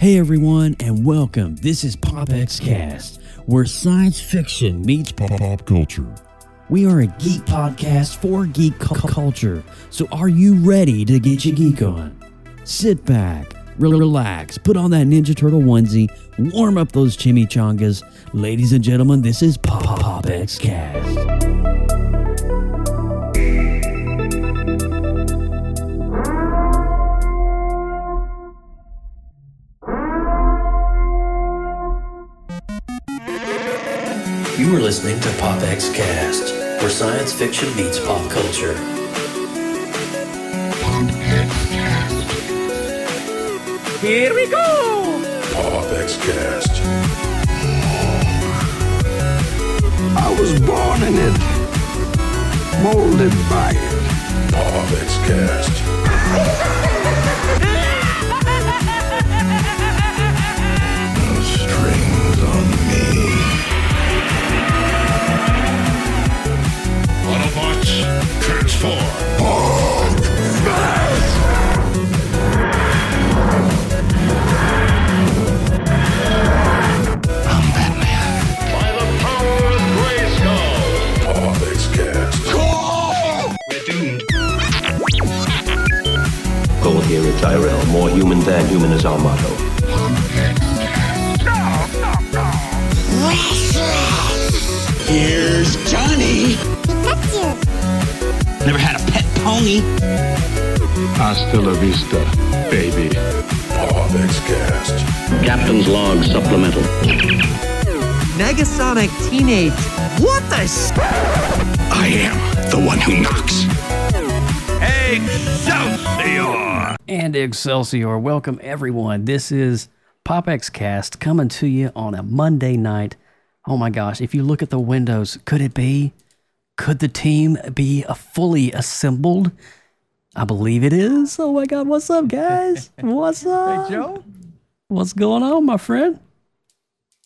Hey everyone, and welcome. This is PopX Cast, where science fiction meets pop, pop culture. We are a geek podcast for geek cu- culture. So are you ready to get your geek on? Sit back, relax, put on that Ninja Turtle onesie, warm up those chimichangas. Ladies and gentlemen, this is PopX Cast. You are listening to PopX Cast, where science fiction meets pop culture. Here we go! PopX Cast. I was born in it, molded by it. PopX Cast. Autobots, transform. By the power of Grayskull. PopX Cast. Goal here at Tyrell. More human than human is our motto. Here's Johnny. Never had a pet pony. Hasta la vista, baby. PopX Cast. Captain's log supplemental. Negasonic Teenage. What the I am the one who knocks. Excelsior! And Excelsior, welcome everyone. This is PopX Cast coming to you on a Monday night. Oh my gosh, if you look at the windows, could it be? Could the team be a fully assembled? I believe it is. Oh my god, what's up, guys? What's up? Hey, Joe. What's going on, my friend?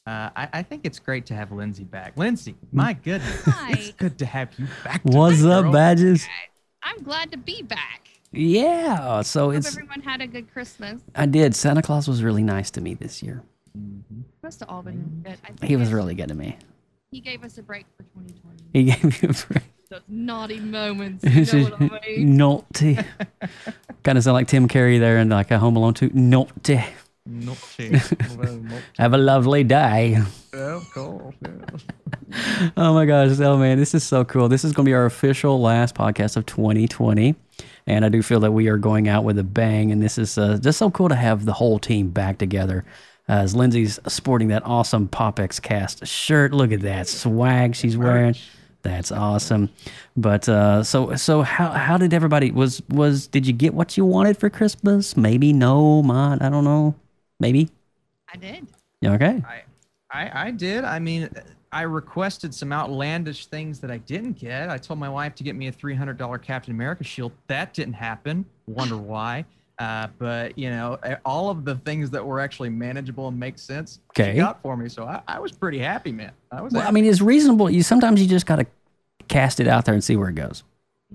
Uh, I, I think it's great to have Lindsay back. Lindsay, mm. my goodness, Hi. it's good to have you back. What's up, girl. badges? I'm glad to be back. Yeah, so Hope it's everyone had a good Christmas. I did. Santa Claus was really nice to me this year. Mm-hmm. Must have all been good. I think He was really good to me. He gave us a break for 2020. He gave you a break. Those naughty moments. You know what I mean? Naughty. kind of sound like Tim Curry there in like a Home Alone 2. Naughty. Nope, cheers. Well, nope. Have a lovely day. Yeah, of course, yeah. Oh my gosh. Oh man, this is so cool. This is going to be our official last podcast of 2020. And I do feel that we are going out with a bang. And this is uh, just so cool to have the whole team back together. As Lindsay's sporting that awesome PopX cast shirt. Look at that swag she's wearing. That's awesome. But uh, so so how how did everybody was was did you get what you wanted for Christmas? Maybe no, mod. I don't know. Maybe. I did. Yeah, Okay. I, I did. I mean, I requested some outlandish things that I didn't get. I told my wife to get me a $300 Captain America shield. That didn't happen. Wonder why. Uh, but you know, all of the things that were actually manageable and make sense, she Okay. got for me. So I, I was pretty happy, man. I was. Well, I mean, it's reasonable. You sometimes you just got to cast it out there and see where it goes.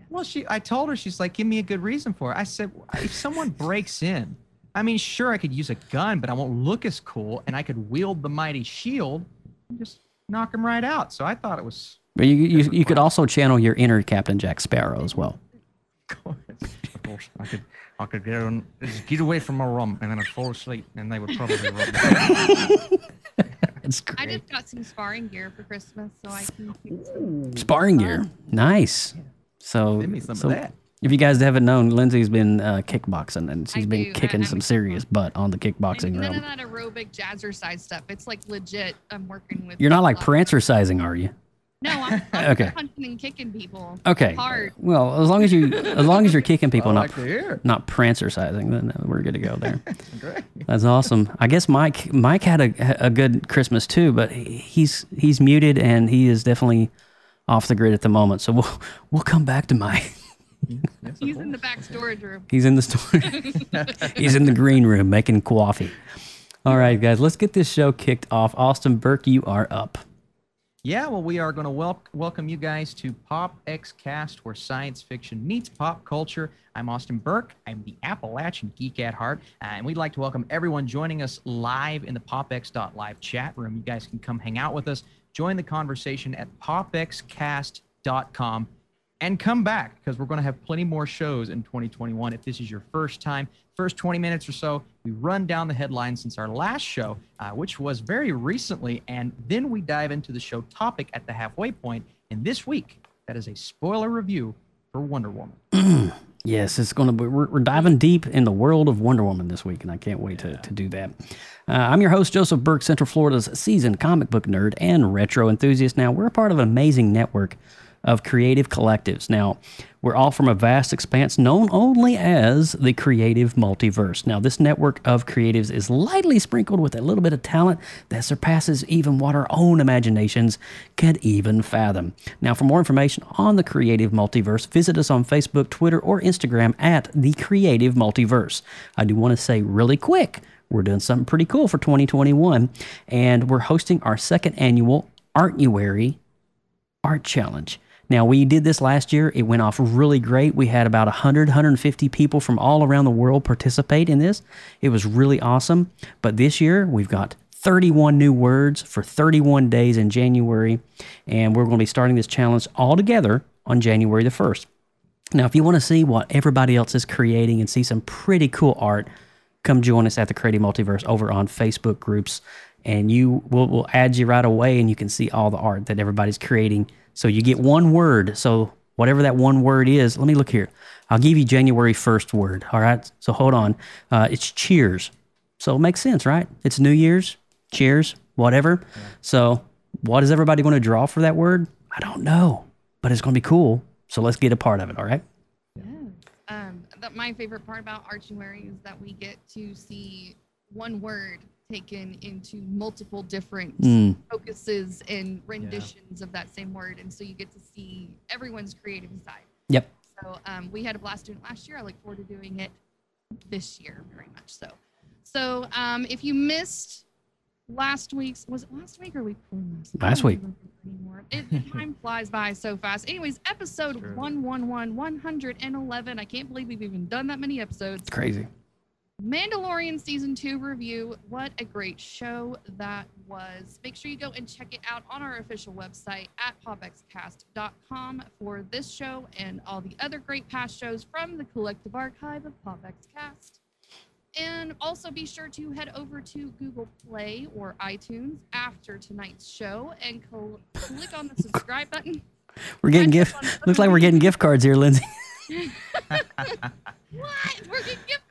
Well, she, I told her, she's like, give me a good reason for it. I said, if someone breaks in, I mean, sure, I could use a gun, but I won't look as cool, and I could wield the mighty shield and just knock him right out. So I thought it was, But you you, you could also channel your inner Captain Jack Sparrow as well. of course, I could, I could get on, just get away from my room, and then I'd fall asleep, and they would probably rub me. It's I just got some sparring gear for Christmas, so I can keep some. Sparring gear, nice. So, Give me some of so that. if you guys haven't known, Lindsay's been uh, kickboxing and she's I been do. kicking I- some I'm- serious butt on the kickboxing None of realm. that aerobic jazzercise stuff. It's like legit. I'm working with. You're not like prancer sizing, are you? No, I'm, I'm Okay. punching and kicking people. Okay. Hard. Well, as long as you as long as you're kicking people, I not like not prancer sizing, then we're good to go there. Great. That's awesome. I guess Mike Mike had a a good Christmas too, but he's he's muted and he is definitely off the grid at the moment. So we'll we'll come back to Mike. Mm-hmm. He's in the back storage room. He's in the store. he's in the green room making coffee. All right, guys, let's get this show kicked off. Austin Burke, you are up. Yeah, well, we are going to wel- welcome you guys to Pop X Cast, where science fiction meets pop culture. I'm Austin Burke. I'm the Appalachian geek at heart, and we'd like to welcome everyone joining us live in the PopX.live chat room. You guys can come hang out with us, join the conversation at popxcast.com, and come back because we're going to have plenty more shows in 2021. If this is your first time, first 20 minutes or so, we run down the headlines since our last show, uh, which was very recently, and then we dive into the show topic at the halfway point. And this week, that is a spoiler review for Wonder Woman. Yes, it's going to be. We're, we're diving deep in the world of Wonder Woman this week, and I can't wait to, to do that. Uh, I'm your host, Joseph Burke, Central Florida's seasoned comic book nerd and retro enthusiast. Now, we're a part of an amazing network of creative collectives. Now, we're all from a vast expanse known only as the creative multiverse. Now, this network of creatives is lightly sprinkled with a little bit of talent that surpasses even what our own imaginations can even fathom. Now, for more information on the creative multiverse, visit us on Facebook, Twitter, or Instagram at the creative multiverse. I do want to say really quick, we're doing something pretty cool for 2021, and we're hosting our second annual Artuary Art Challenge. Now, we did this last year. It went off really great. We had about 100, 150 people from all around the world participate in this. It was really awesome. But this year, we've got 31 new words for 31 days in January. And we're going to be starting this challenge all together on January the 1st. Now, if you want to see what everybody else is creating and see some pretty cool art, come join us at the Creative Multiverse over on Facebook groups. And you will will add you right away, and you can see all the art that everybody's creating. So you get one word. So whatever that one word is, let me look here. I'll give you January 1st word. All right. So hold on. Uh, it's cheers. So it makes sense, right? It's New Year's. Cheers. Whatever. So what is everybody going to draw for that word? I don't know, but it's going to be cool. So let's get a part of it. All right. Um, that my favorite part about Artuary is that we get to see one word taken into multiple different Mm. focuses and renditions of that same word, and so you get to see everyone's creative side. Yep. So um, we had a blast doing it last year. I look forward to doing it this year very much so. So um, if you missed last week's, was it last week or week before last? I Last don't week. It, time flies by so fast. Anyways, episode True. 111, 111. I can't believe we've even done that many episodes. It's crazy. Mandalorian season two review. What a great show that was. Make sure you go and check it out on our official website at popxcast.com for this show and all the other great past shows from the collective archive of PopXcast. And also be sure to head over to Google Play or iTunes after tonight's show and col- click on the subscribe button. We're getting gift. Looks like we're getting gift cards here, Lindsay. What? We're getting gift cards? Is it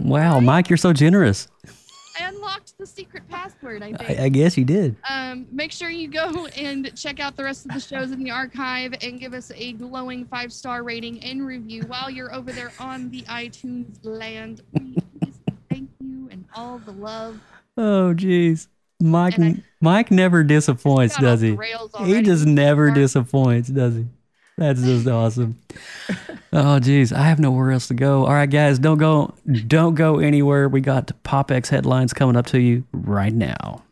Wow? Mike, you're so generous. I unlocked the secret password, I think. I, I guess you did. um, make sure you go and check out the rest of the shows in the archive and give us a glowing five star rating and review while you're over there on the iTunes land. Please thank you and all the love. Oh, jeez. Mike, I- Mike never disappoints, does he? He just never disappoints, does he? That's just awesome. Oh, geez, I have nowhere else to go. All right, guys, don't go, don't go anywhere. We got PopX headlines coming up to you right now.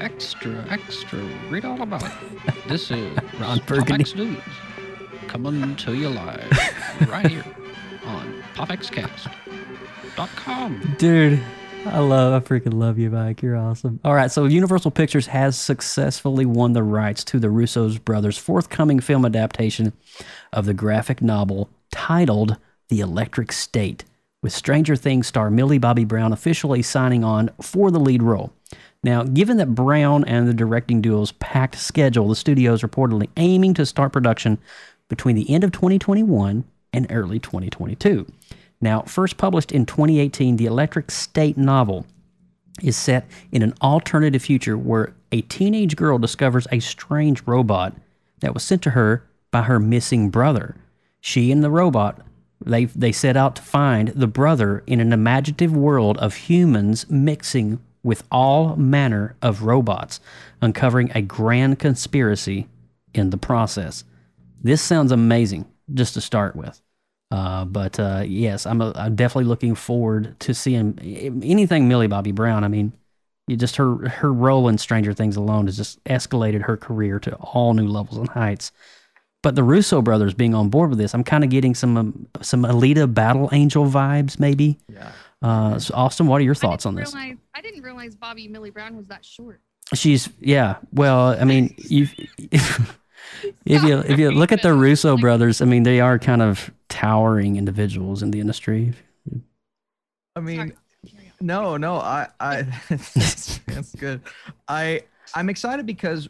Extra, extra, read all about it. This is Ron Burgundy. PopX News coming to you live right here on PopXCast.com. Dude, I love, I freaking love you, Mike. You're awesome. All right, so Universal Pictures has successfully won the rights to the Russo's brothers' forthcoming film adaptation of the graphic novel titled The Electric State, with Stranger Things star Millie Bobby Brown officially signing on for the lead role. Now, given that Brown and the directing duo's packed schedule, the studio is reportedly aiming to start production between the end of 2021 and early 2022. Now, first published in 2018, the Electric State novel is set in an alternative future where a teenage girl discovers a strange robot that was sent to her by her missing brother. She and the robot they they set out to find the brother in an imaginative world of humans mixing with all manner of robots, uncovering a grand conspiracy in the process. This sounds amazing just to start with. Uh, but uh, yes, I'm, a, I'm definitely looking forward to seeing anything Millie Bobby Brown. I mean, You just her her role in Stranger Things alone has just escalated her career to all new levels and heights. But the Russo brothers being on board with this, I'm kind of getting some um, some Alita Battle Angel vibes, maybe. Yeah. Uh, so Austin, what are your thoughts didn't on this? Realize, I didn't realize Bobby Millie Brown was that short. She's yeah. Well, I mean, you if you if you look at the Russo brothers, I mean, they are kind of towering individuals in the industry. I mean, Sorry. Carry on. No, no, I, I, that's, that's good. I, I'm excited because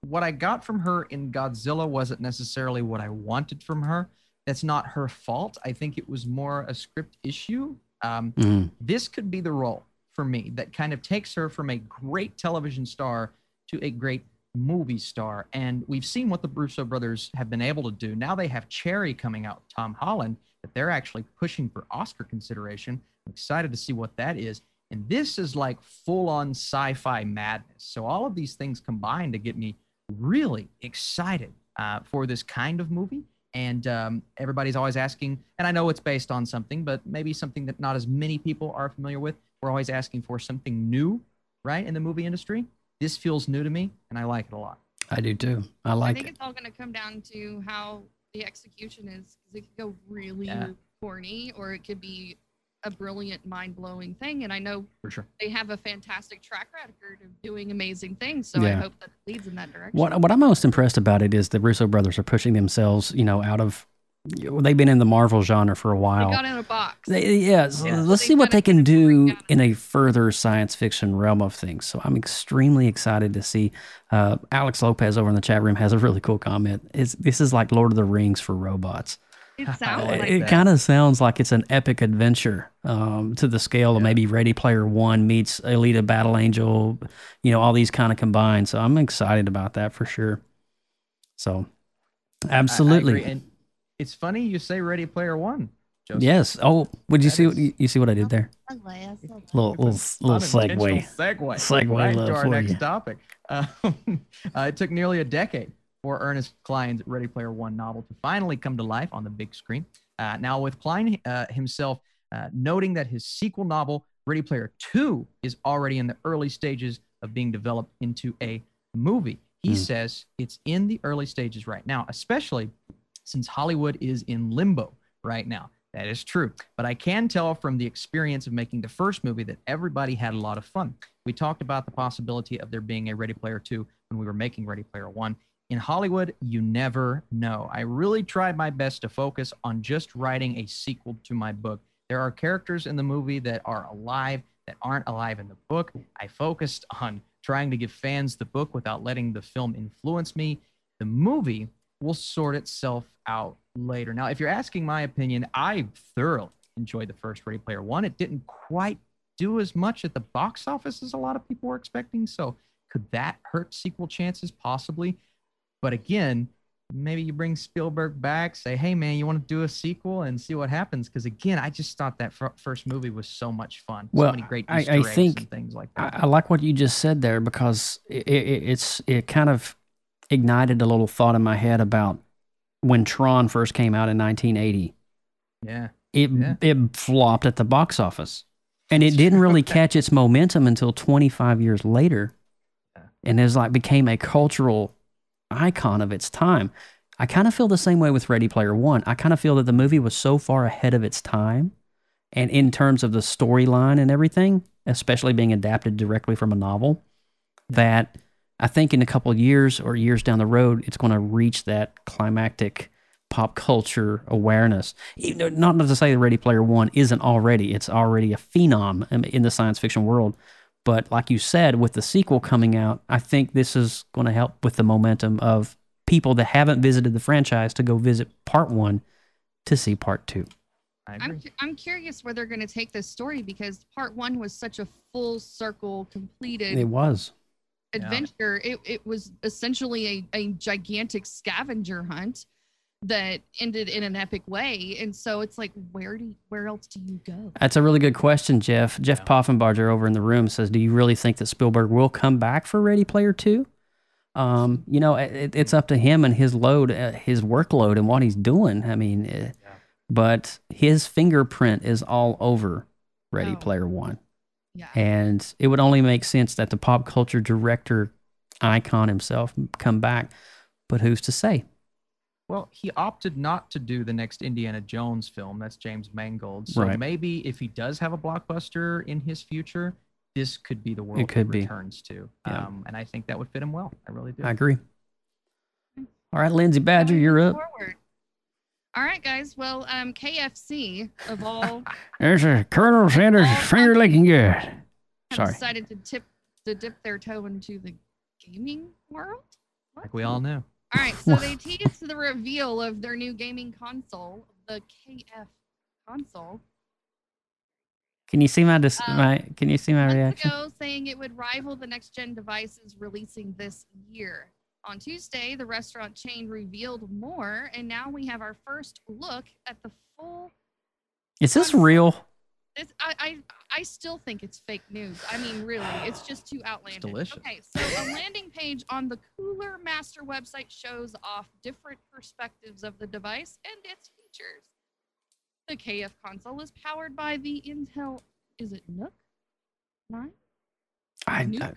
what I got from her in Godzilla wasn't necessarily what I wanted from her. That's not her fault. I think it was more a script issue. Um, Mm. this could be the role for me that kind of takes her from a great television star to a great movie star. And we've seen what the Russo brothers have been able to do. Now they have Cherry coming out, Tom Holland, that they're actually pushing for Oscar consideration. I'm excited to see what that is. And this is like full on sci fi madness. So all of these things combine to get me really excited uh, for this kind of movie. And um, everybody's always asking, and I know it's based on something, but maybe something that not as many people are familiar with. We're always asking for something new, right, in the movie industry. This feels new to me, and I like it a lot. I do too. I like it. I think it. it's all going to come down to how the execution is, because it could go really Yeah. corny, or it could be a brilliant, mind-blowing thing. And I know For sure. they have a fantastic track record of doing amazing things, so I hope that it leads in that direction. What what I'm most impressed about it is the Russo brothers are pushing themselves, you know, out of. They've been in the Marvel genre for a They while. got in a box. They, yeah, so Yeah. let's They see what they can do in a further science fiction realm of things. So I'm extremely excited to see. Uh, Alex Lopez over in the chat room has a really cool comment. It's, this is like Lord of the Rings for robots. It sounds like like it kind of sounds like it's an epic adventure um, to the scale of maybe Ready Player One meets Alita Battle Angel, you know, all these kind of combined. So I'm excited about that for sure. So, I- I absolutely. agree. And it's funny you say Ready Player One. Joseph. yes. Oh, would you That see? is- what you, you see what I did there? Little little little segue. Segue. Segue right to our next you. topic. Um, uh, it took nearly a decade for Ernest Cline's Ready Player One novel to finally come to life on the big screen. Uh, now, with Cline uh, himself uh, noting that his sequel novel, Ready Player Two, is already in the early stages of being developed into a movie. He Hmm. says it's in the early stages right now, especially since Hollywood is in limbo right now. That is true. But I can tell from the experience of making the first movie that everybody had a lot of fun. We talked about the possibility of there being a Ready Player 2 when we were making Ready Player 1. In Hollywood, you never know. I really tried my best to focus on just writing a sequel to my book. There are characters in the movie that are alive that aren't alive in the book. I focused on trying to give fans the book without letting the film influence me. The movie will sort itself out later. Now, if you're asking my opinion, I thoroughly enjoyed the first Ready Player One. It didn't quite do as much at the box office as a lot of people were expecting. So, could that hurt sequel chances? Possibly. But again, maybe you bring Spielberg back, say, hey, man, you want to do a sequel and see what happens? Because again, I just thought that fir- first movie was so much fun. Well, so many great I- Easter I eggs think- and things like I, that. I like what you just said there because it, it, it's it kind of ignited a little thought in my head about when Tron first came out in 1980. yeah. It Yeah. it flopped at the box office, and it didn't really catch its momentum until 25 years later, Yeah. and is like became a cultural icon of its time. I kind of feel the same way with Ready Player One. I kind of feel that the movie was so far ahead of its time, and in terms of the storyline and everything, especially being adapted directly from a novel, that I think in a couple of years or years down the road, it's going to reach that climactic pop culture awareness. Even- Not to say that Ready Player One isn't already; it's already a phenom in- in the science fiction world. But like you said, with the sequel coming out, I think this is going to help with the momentum of people that haven't visited the franchise to go visit part one to see part two. I'm, cu- I'm curious where they're going to take this story because part one was such a full circle completed It was. Yeah. adventure. It, it was essentially a, a gigantic scavenger hunt that ended in an epic way. And so it's like, where do you, where else do you go? That's a really good question, Jeff. Jeff Yeah. Poffenbarger over in the room says, "Do you really think that Spielberg will come back for Ready Player 2? Um, you know, it, it's up to him and his load, uh, his workload, and what he's doing. I mean, uh, but his fingerprint is all over Ready Oh. Player One. Yeah. And it would only make sense that the pop culture director icon himself come back. But who's to say? Well, he opted not to do the next Indiana Jones film. That's James Mangold. So Right. maybe if he does have a blockbuster in his future, this could be the world it could he be. returns to. Yeah. Um, and I think that would fit him well. I really do. I agree. All right, Lindsay Badger, you're up. Forward. All right, guys. Well, um, KFC of all There's a Colonel Sanders finger licking good. have Sorry. decided to tip to dip their toe into the gaming world. What? Like we all knew. All right, so they teased the reveal of their new gaming console, the KF console, Can you see my, dis- Um, my Can you see my months reaction? ago, saying it would rival the next gen devices releasing this year. On Tuesday, the restaurant chain revealed more, and now we have our first look at the full. Is this real? This, I, I, I still think it's fake news. I mean, really, it's just too outlandish. delicious. Okay, so a landing page on the Cooler Master website shows off different perspectives of the device and its features. The KF console is powered by the Intel. Is it NUC? Nine? I, Nine?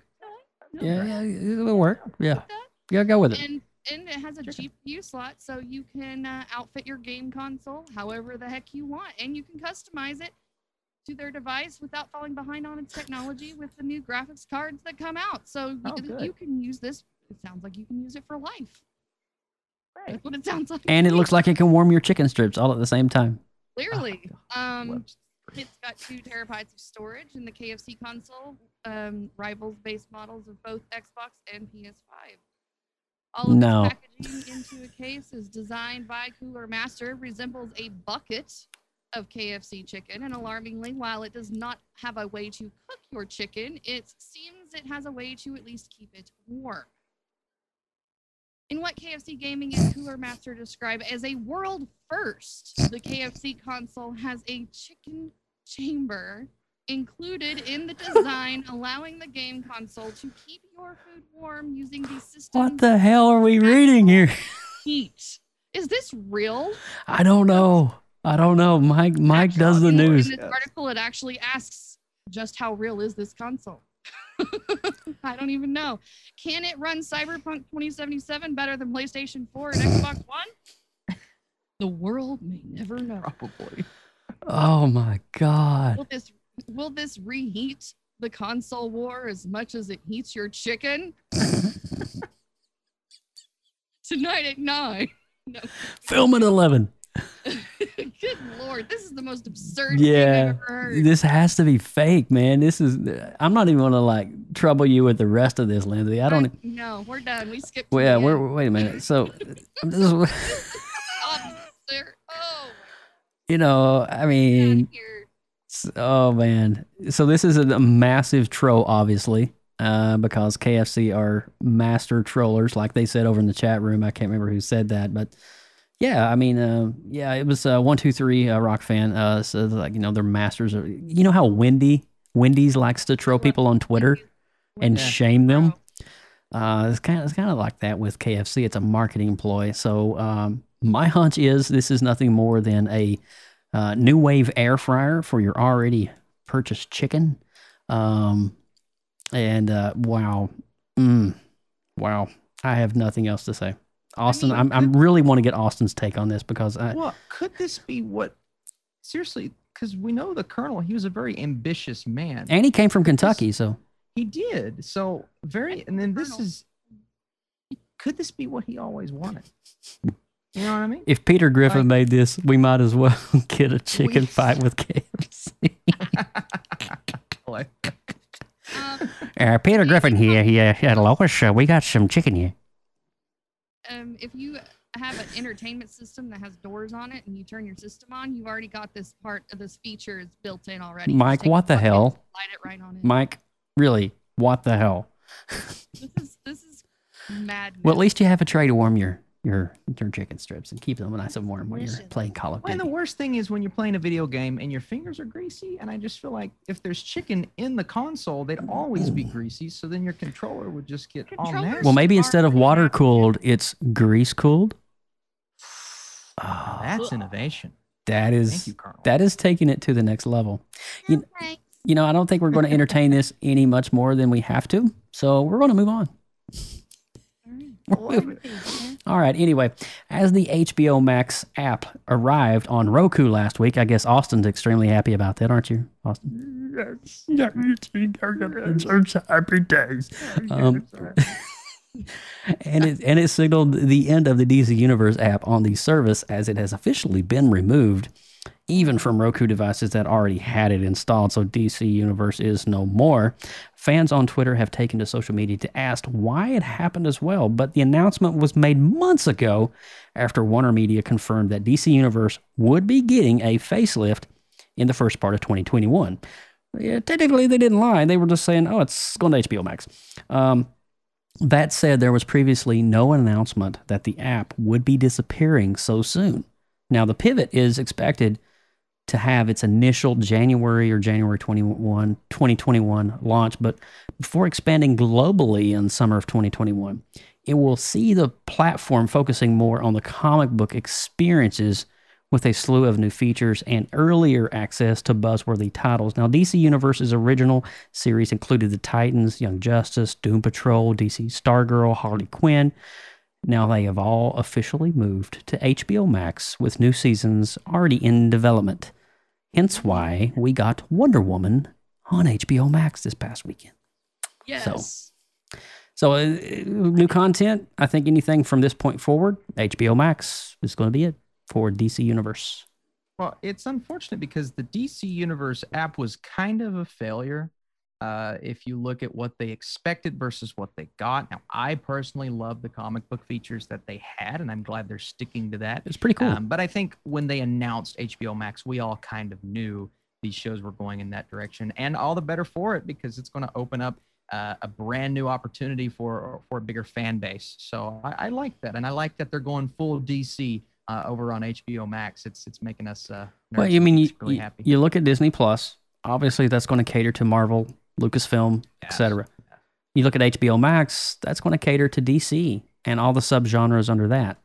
yeah, yeah, it'll work. Yeah? Yeah, go with it. And and it has a GPU slot, so you can uh, outfit your game console however the heck you want, and you can customize it to their device without falling behind on its technology with the new graphics cards that come out. So Oh, you can use this. It sounds like you can use it for life. That's what it sounds like. And it looks like it can warm your chicken strips all at the same time. clearly. Um, Whoops. it's got two terabytes of storage, and the KFC console um, rivals base models of both Xbox and PS5. All of No. packaging into a case is designed by Cooler Master, resembles a bucket of KFC chicken, and alarmingly, while it does not have a way to cook your chicken, it seems it has a way to at least keep it warm. In what KFC Gaming and Cooler Master describe as a world first, the KFC console has a chicken chamber included in the design, allowing the game console to keep your food warm using the system What the hell are we reading here? heat. Is this real? I don't know. I don't know. Mike Mike does the news. In this article, it actually asks just how real is this console? I don't even know. Can it run Cyberpunk 2077 better than PlayStation 4 and Xbox One? The world may never know. Probably. Oh my god. Will this will this reheat the console war as much as it heats your chicken? Tonight at nine. No, Film at 11. good lord, this is the most absurd thing I've Yeah. ever heard. This has to be fake, man. This is I'm not even going to like trouble you with the rest of this, Lindsay. I don't No, we're done. We skipped. Well, yeah, the we're, wait a minute. So this is, Officer. Oh, you know, I get out mean, of here. S- Oh man! So this is a massive troll, obviously, uh, because KFC are master trollers, like they said over in the chat room. I can't remember who said that, but yeah, I mean, uh, yeah, it was uh, one two three uh, rock fan. Uh, so like you know, they're masters. Of, you know how Wendy Wendy's likes to troll people on Twitter and shame them. Uh, it's kind of it's kind of like that with KFC. It's a marketing ploy. So um, my hunch is this is nothing more than a uh, new wave air fryer for your already purchased chicken. Um, and uh, wow, mm, wow, I have nothing else to say. Austin, mean, I'm, I'm really want to get Austin's take on this because I, Well, could this be what? Seriously, because we know the colonel. He was a very ambitious man. and he came from Kentucky, so He did. So very, and then this is. Could this be what he always wanted? You know what I mean? if Peter Griffin Like- made this, we might as well get a chicken We- fight with KFC. Like, Um, Uh, Peter Griffin here. Here at Lois, uh, we got some chicken here. um, if you have an entertainment system that has doors on it and you turn your system on, you've already got this part of this feature is built in already. Mike, what the hell? Slide it right on it. Mike, really, what the hell? this is this is madness. Well, at least you have a tray to warm your your your chicken strips and keep them nice and warm when you're playing Call of Duty. and the worst thing is when you're playing a video game and your fingers are greasy. And I just feel like if there's chicken in the console, they'd always be greasy. So then your controller would just get all Controllers nasty. Well, maybe instead of water cooled, it's grease cooled. Oh, That's innovation. that Thank you, Colonel. that is taking it to the next level. You, Thanks. you know, I don't think we're going to entertain this any much more than we have to. So we're going to move on. All right. Anyway, as the HBO Max app arrived on Roku last week, I guess Austin's extremely happy about that, aren't you, Austin? Happy days. Um, and it and it signaled the end of the DC Universe app on the service as it has officially been removed, even from Roku devices that already had it installed. So DC Universe is no more. Fans on Twitter have taken to social media to ask why it happened as well, but the announcement was made months ago after Warner Media confirmed that DC Universe would be getting a facelift in the first part of 2021. Yeah, technically they didn't lie. They were just saying, "Oh, it's going to HBO Max." Um, that said, there was previously no announcement that the app would be disappearing so soon. Now, the pivot is expected to have its initial January or January 21, 2021 launch, but before expanding globally in summer of 2021, it will see the platform focusing more on the comic book experiences with a slew of new features and earlier access to buzzworthy titles. Now, DC Universe's original series included the Titans, Young Justice, Doom Patrol, DC Stargirl, Harley Quinn. Now they have all officially moved to HBO Max with new seasons already in development. Hence why we got Wonder Woman on HBO Max this past weekend. Yes. So, uh, new content, I think anything from this point forward, HBO Max is going to be it for DC Universe. Well, it's unfortunate because the DC Universe app was kind of a failure. Uh, if you look at what they expected versus what they got. Now, I personally love the comic book features that they had, and I'm glad they're sticking to that. It's pretty cool. Um, but I think when they announced HBO Max, we all kind of knew these shows were going in that direction, and all the better for it because it's going to open up uh, a brand new opportunity for for a bigger fan base. So I, I like that, and I like that they're going full DC uh, over on HBO Max. It's it's making us uh, Well, I mean, you, really you, happy. you look at Disney Plus. Obviously, that's going to cater to Marvel, Lucasfilm, Yes. etc. You look at HBO Max. That's going to cater to DC and all the subgenres under that.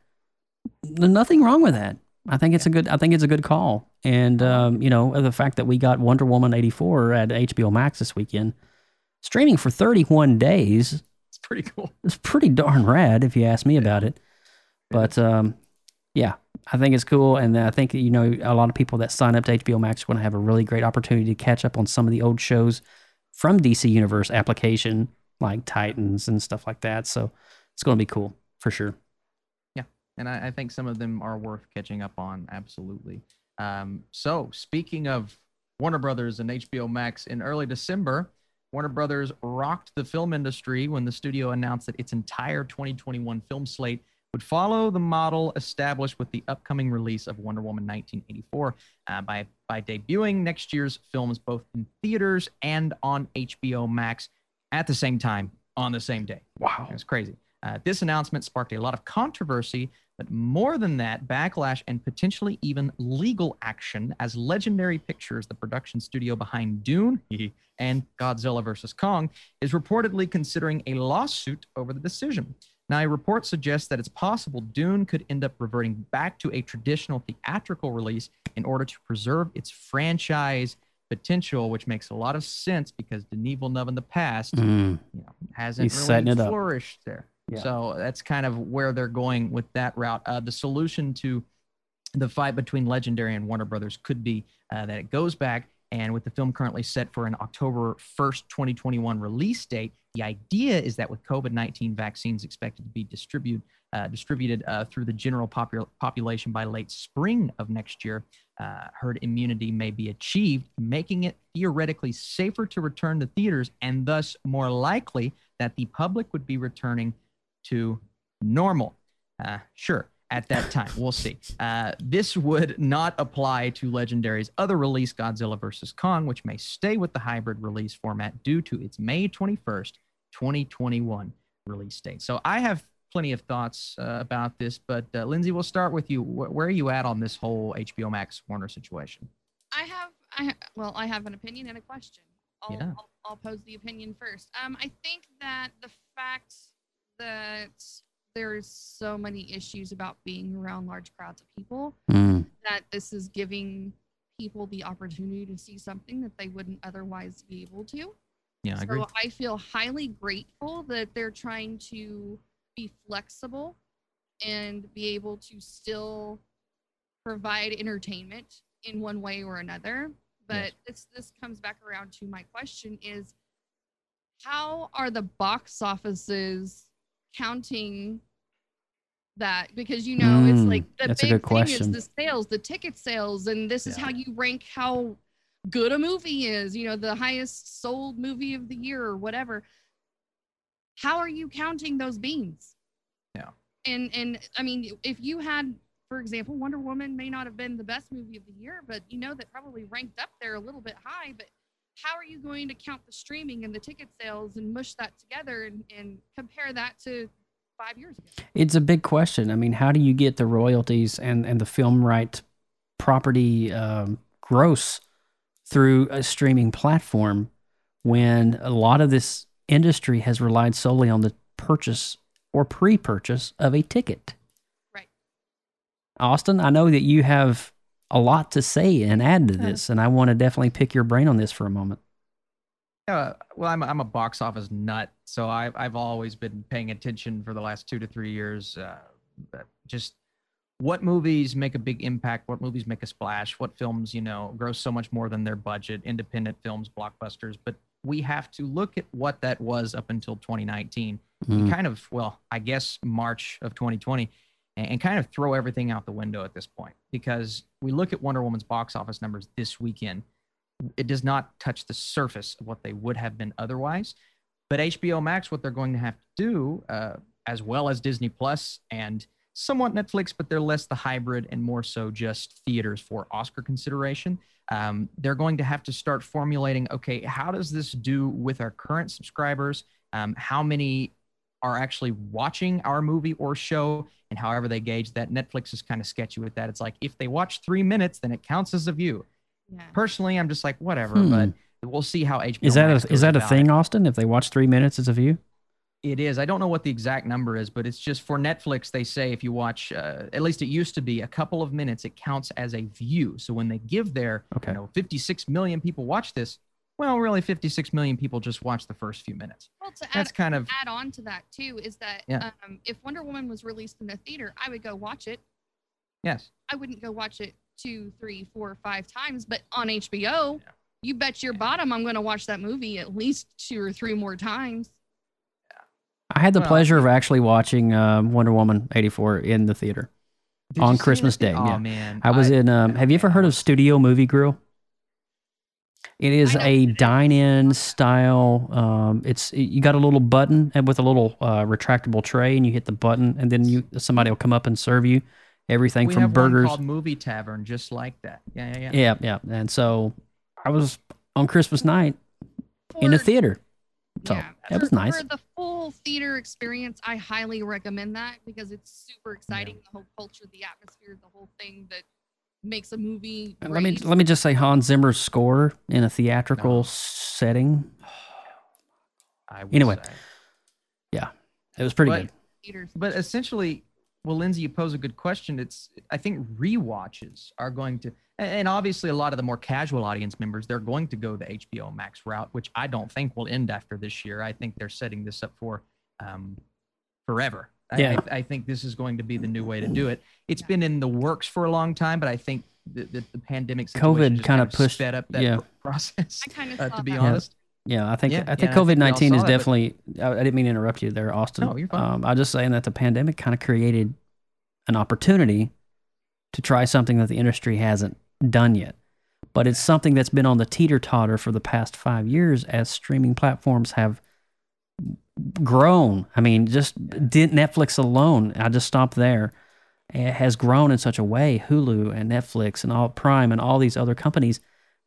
There's nothing wrong with that. I think it's a good. I think it's a good call. And um, you know, the fact that we got Wonder Woman eighty four at HBO Max this weekend, streaming for thirty one days. It's pretty cool. It's pretty darn rad, if you ask me about it. But um, yeah, I think it's cool, and I think you know a lot of people that sign up to HBO Max are going to have a really great opportunity to catch up on some of the old shows from DC Universe application, like Titans and stuff like that. So it's going to be cool for sure. Yeah, and I, I think some of them are worth catching up on. Absolutely. Um, so speaking of Warner Brothers and HBO Max, in early December, Warner Brothers rocked the film industry when the studio announced that its entire 2021 film slate would follow the model established with the upcoming release of Wonder Woman 1984 uh, by by debuting next year's films both in theaters and on HBO Max at the same time on the same day. Wow. It was crazy. Uh, this announcement sparked a lot of controversy, but more than that, backlash and potentially even legal action as Legendary Pictures, the production studio behind Dune and Godzilla vs. Kong, is reportedly considering a lawsuit over the decision. Now, a report suggests that it's possible Dune could end up reverting back to a traditional theatrical release in order to preserve its franchise potential, which makes a lot of sense because Denis Villeneuve in the past Mm. you know, hasn't He's really it up. flourished there. Yeah. So that's kind of where they're going with that route. Uh, the solution to the fight between Legendary and Warner Brothers could be uh, that it goes back, and with the film currently set for an October 1st, 2021 release date, the idea is that with COVID 19 vaccines expected to be uh, distributed uh, through the general popul- population by late spring of next year, uh, herd immunity may be achieved, making it theoretically safer to return to theaters and thus more likely that the public would be returning to normal. Uh, sure, at that time, we'll see. Uh, this would not apply to Legendary's other release, Godzilla vs. Kong, which may stay with the hybrid release format due to its May 21st, 2021 release date. So I have plenty of thoughts uh, about this, but uh, Lindsay, we'll start with you. Wh- where are you at on this whole HBO Max Warner situation? I have, I ha- well, I have an opinion and a question. I'll, Yeah. I'll, I'll pose the opinion first. Um, I think that the fact that there's so many issues about being around large crowds of people Mm. that this is giving people the opportunity to see something that they wouldn't otherwise be able to. Yeah, I so agree. I feel highly grateful that they're trying to be flexible and be able to still provide entertainment in one way or another. But Yes. this this comes back around to my question is how are the box offices counting that because you know it's Mm, like the big thing question. is the sales the ticket sales and this is Yeah. how you rank how good a movie is you know the highest sold movie of the year or whatever how are you counting those beans Yeah. and and i mean if you had for example wonder woman may not have been the best movie of the year but you know that probably ranked up there a little bit high but how are you going to count the streaming and the ticket sales and mush that together and, and compare that to five years ago It's a big question. I mean, how do you get the royalties and, and the film right property um, gross through a streaming platform when a lot of this industry has relied solely on the purchase or pre purchase of a ticket? Right. Austin, I know that you have a lot to say and add to this, and I want to definitely pick your brain on this for a moment. Uh, well, I'm, I'm a box office nut, so I've, I've always been paying attention for the last two to three years. Uh, just what movies make a big impact, what movies make a splash, what films, you know, gross so much more than their budget, independent films, blockbusters. But we have to look at what that was up until 2019, Mm. and kind of, well, I guess March of 2020, and, and kind of throw everything out the window at this point because we look at Wonder Woman's box office numbers this weekend it does not touch the surface of what they would have been otherwise. But HBO Max, what they're going to have to do, uh, as well as Disney Plus and somewhat Netflix, but they're less the hybrid and more so just theaters for Oscar consideration. Um, they're going to have to start formulating okay, how does this do with our current subscribers? Um, how many are actually watching our movie or show? And however they gauge that, Netflix is kind of sketchy with that. It's like if they watch three minutes, then it counts as a view yeah personally i'm just like whatever Hmm. but we'll see how hbo Is that Max a, goes is that a thing, it. Austin? If they watch three minutes, it's a view? it is i don't know what the exact number is but it's just for netflix they say if you watch uh, at least it used to be a couple of minutes it counts as a view so when they give their Okay. you know 56 million people watch this well really 56 million people just watched the first few minutes well to add, that's kind of add on to that too is that Yeah. um, if wonder woman was released in the theater i would go watch it yes I wouldn't go watch it two, three, four, five times, but on HBO, you bet your bottom I'm going to watch that movie at least two or three more times. I had the Well, pleasure of actually watching um, Wonder Woman 84 in the theater. Did On you see it Christmas the- Day, oh yeah. man I was in. Um, have you ever heard of Studio Movie Grill? It is a what it is. dine-in style. Um, it's you got a little button and with a little uh, retractable tray, and you hit the button, and then you somebody will come up and serve you everything we from have burgers. one called movie tavern just like that yeah yeah yeah yeah, yeah. And so I was on Christmas night in a theater. So yeah, that was for- nice. For the full theater experience, I highly recommend that because it's super exciting. The whole culture, the atmosphere, the whole thing that makes a movie. And Let me let me just say Hans Zimmer's score in a theatrical No. setting. I would Anyway. say. Yeah, it was pretty But- good. but essentially well lindsay you pose a good question it's i think rewatches are going to and- and obviously a lot of the more casual audience members they're going to go the hbo max route which i don't think will end after this year i think they're setting this up for um, forever I- Yeah. I, I think this is going to be the new way to do it it's been in the works for a long time but i think the, the, the pandemic COVID kinda pushed- sped up that yeah. process I kind of uh, to be that. honest Yeah, I think Yeah, I think yeah, I think we COVID nineteen is saw that, but- definitely. I, I didn't mean to interrupt you there, Austin. No, you're fine. Um, I was just saying that the pandemic kind of created an opportunity to try something that the industry hasn't done yet, but it's something that's been on the teeter totter for the past five years as streaming platforms have grown. I mean, just did Netflix alone. I just stopped there. It has grown in such a way. Hulu and Netflix and all Prime and all these other companies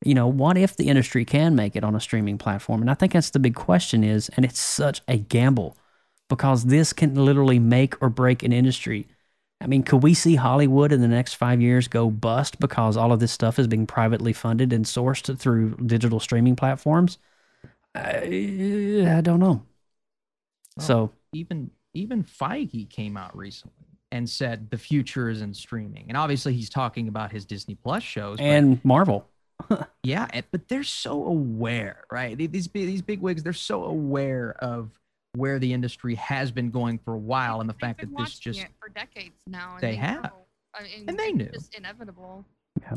you know, what if the industry can make it on a streaming platform? And I think that's the big question is, and it's such a gamble because this can literally make or break an industry. I mean, could we see Hollywood in the next five years go bust because all of this stuff is being privately funded and sourced through digital streaming platforms? I, I don't know. So, even even Feige came out recently and said the future is in streaming. And obviously, he's talking about his Disney Plus shows. but- And Marvel. yeah, but they're so aware, right? These big, these big wigs, they're so aware of where the industry has been going for a while, and the They've fact been that this just it for decades now. They they, have. I mean, And they knew. Just inevitable.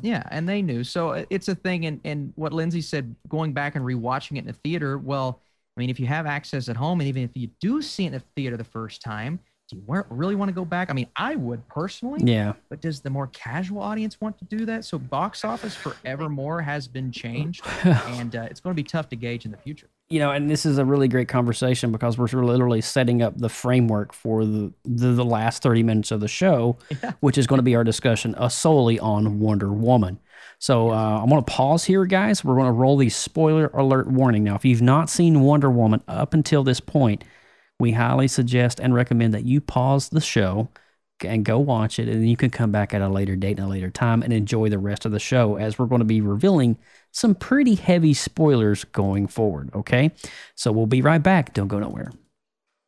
Yeah, and they knew. So uh, it's a thing. And, and what Lindsay said, going back and rewatching it in the theater, well, I mean, if you have access at home, and even if you do see it in the theater the first time, do you really want to go back? I mean, I would personally, Yeah. but does the more casual audience want to do that? So box office forevermore has been changed, and uh, it's going to be tough to gauge in the future. you know, and this is a really great conversation because we're literally setting up the framework for the the, the last thirty minutes of the show, which is going to be our discussion uh, solely on Wonder Woman. So uh, I'm going to pause here, guys. We're going to roll the spoiler alert warning. Now, if you've not seen Wonder Woman up until this point, we highly suggest and recommend that you pause the show and go watch it, and then you can come back at a later date and a later time and enjoy the rest of the show as we're going to be revealing some pretty heavy spoilers going forward. Okay, so we'll be right back. Don't go nowhere.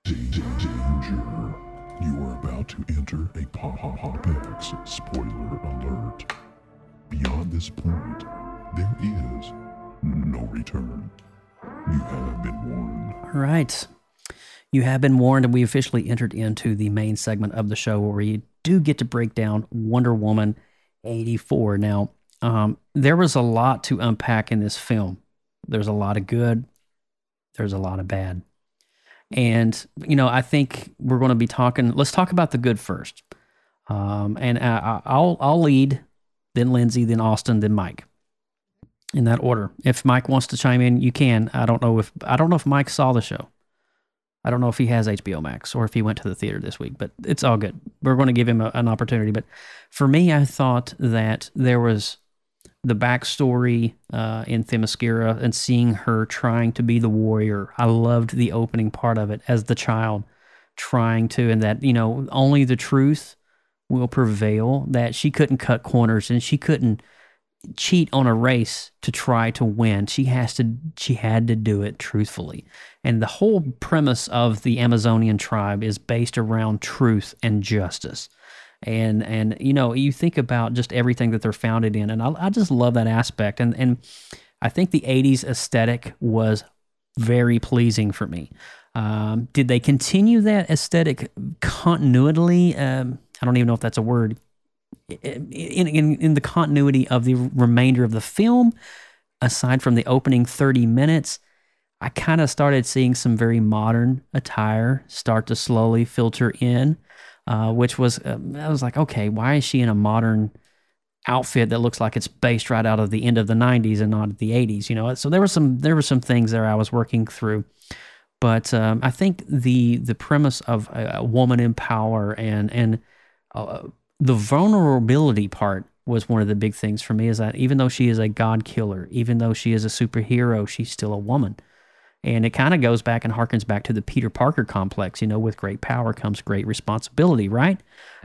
Danger. You are about to enter a Pop-X spoiler alert. Beyond this point, there is no return. You have been warned. All right. You have been warned, and we officially entered into the main segment of the show where we do get to break down Wonder Woman 84. Now, um, there was a lot to unpack in this film. There's a lot of good, there's a lot of bad. And, you know, I think we're going to be talking, let's talk about the good first. Um, and I, I- I'll, I'll lead, then Lindsay, then Austin, then Mike in that order. If Mike wants to chime in, you can. I don't know if I don't know if Mike saw the show. I don't know if he has HBO Max or if he went to the theater this week, but it's all good. We're going to give him a, an opportunity. But for me, I thought that there was the backstory uh, in Themyscira and seeing her trying to be the warrior. I loved the opening part of it as the child trying to, and that, you know, only the truth will prevail, that she couldn't cut corners and she couldn't cheat on a race to try to win. She has to she had to do it truthfully. And the whole premise of the Amazonian tribe is based around truth and justice. And and you know, you think about just everything that they're founded in and I, I just love that aspect and and I think the 80s aesthetic was very pleasing for me. Um, did they continue that aesthetic continuity? Um, I don't even know if that's a word in, in, in the continuity of the remainder of the film, aside from the opening 30 minutes, I kind of started seeing some very modern attire start to slowly filter in, uh, which was, uh, I was like, okay, why is she in a modern outfit that looks like it's based right out of the end of the 90s and not the 80s, you know? So there were some, there were some things there I was working through. But um, I think the the premise of a, a woman in power and and uh, the vulnerability part was one of the big things for me is that even though she is a god killer, even though she is a superhero, she's still a woman. And it kind of goes back and harkens back to the Peter Parker complex, you know, with great power comes great responsibility, right?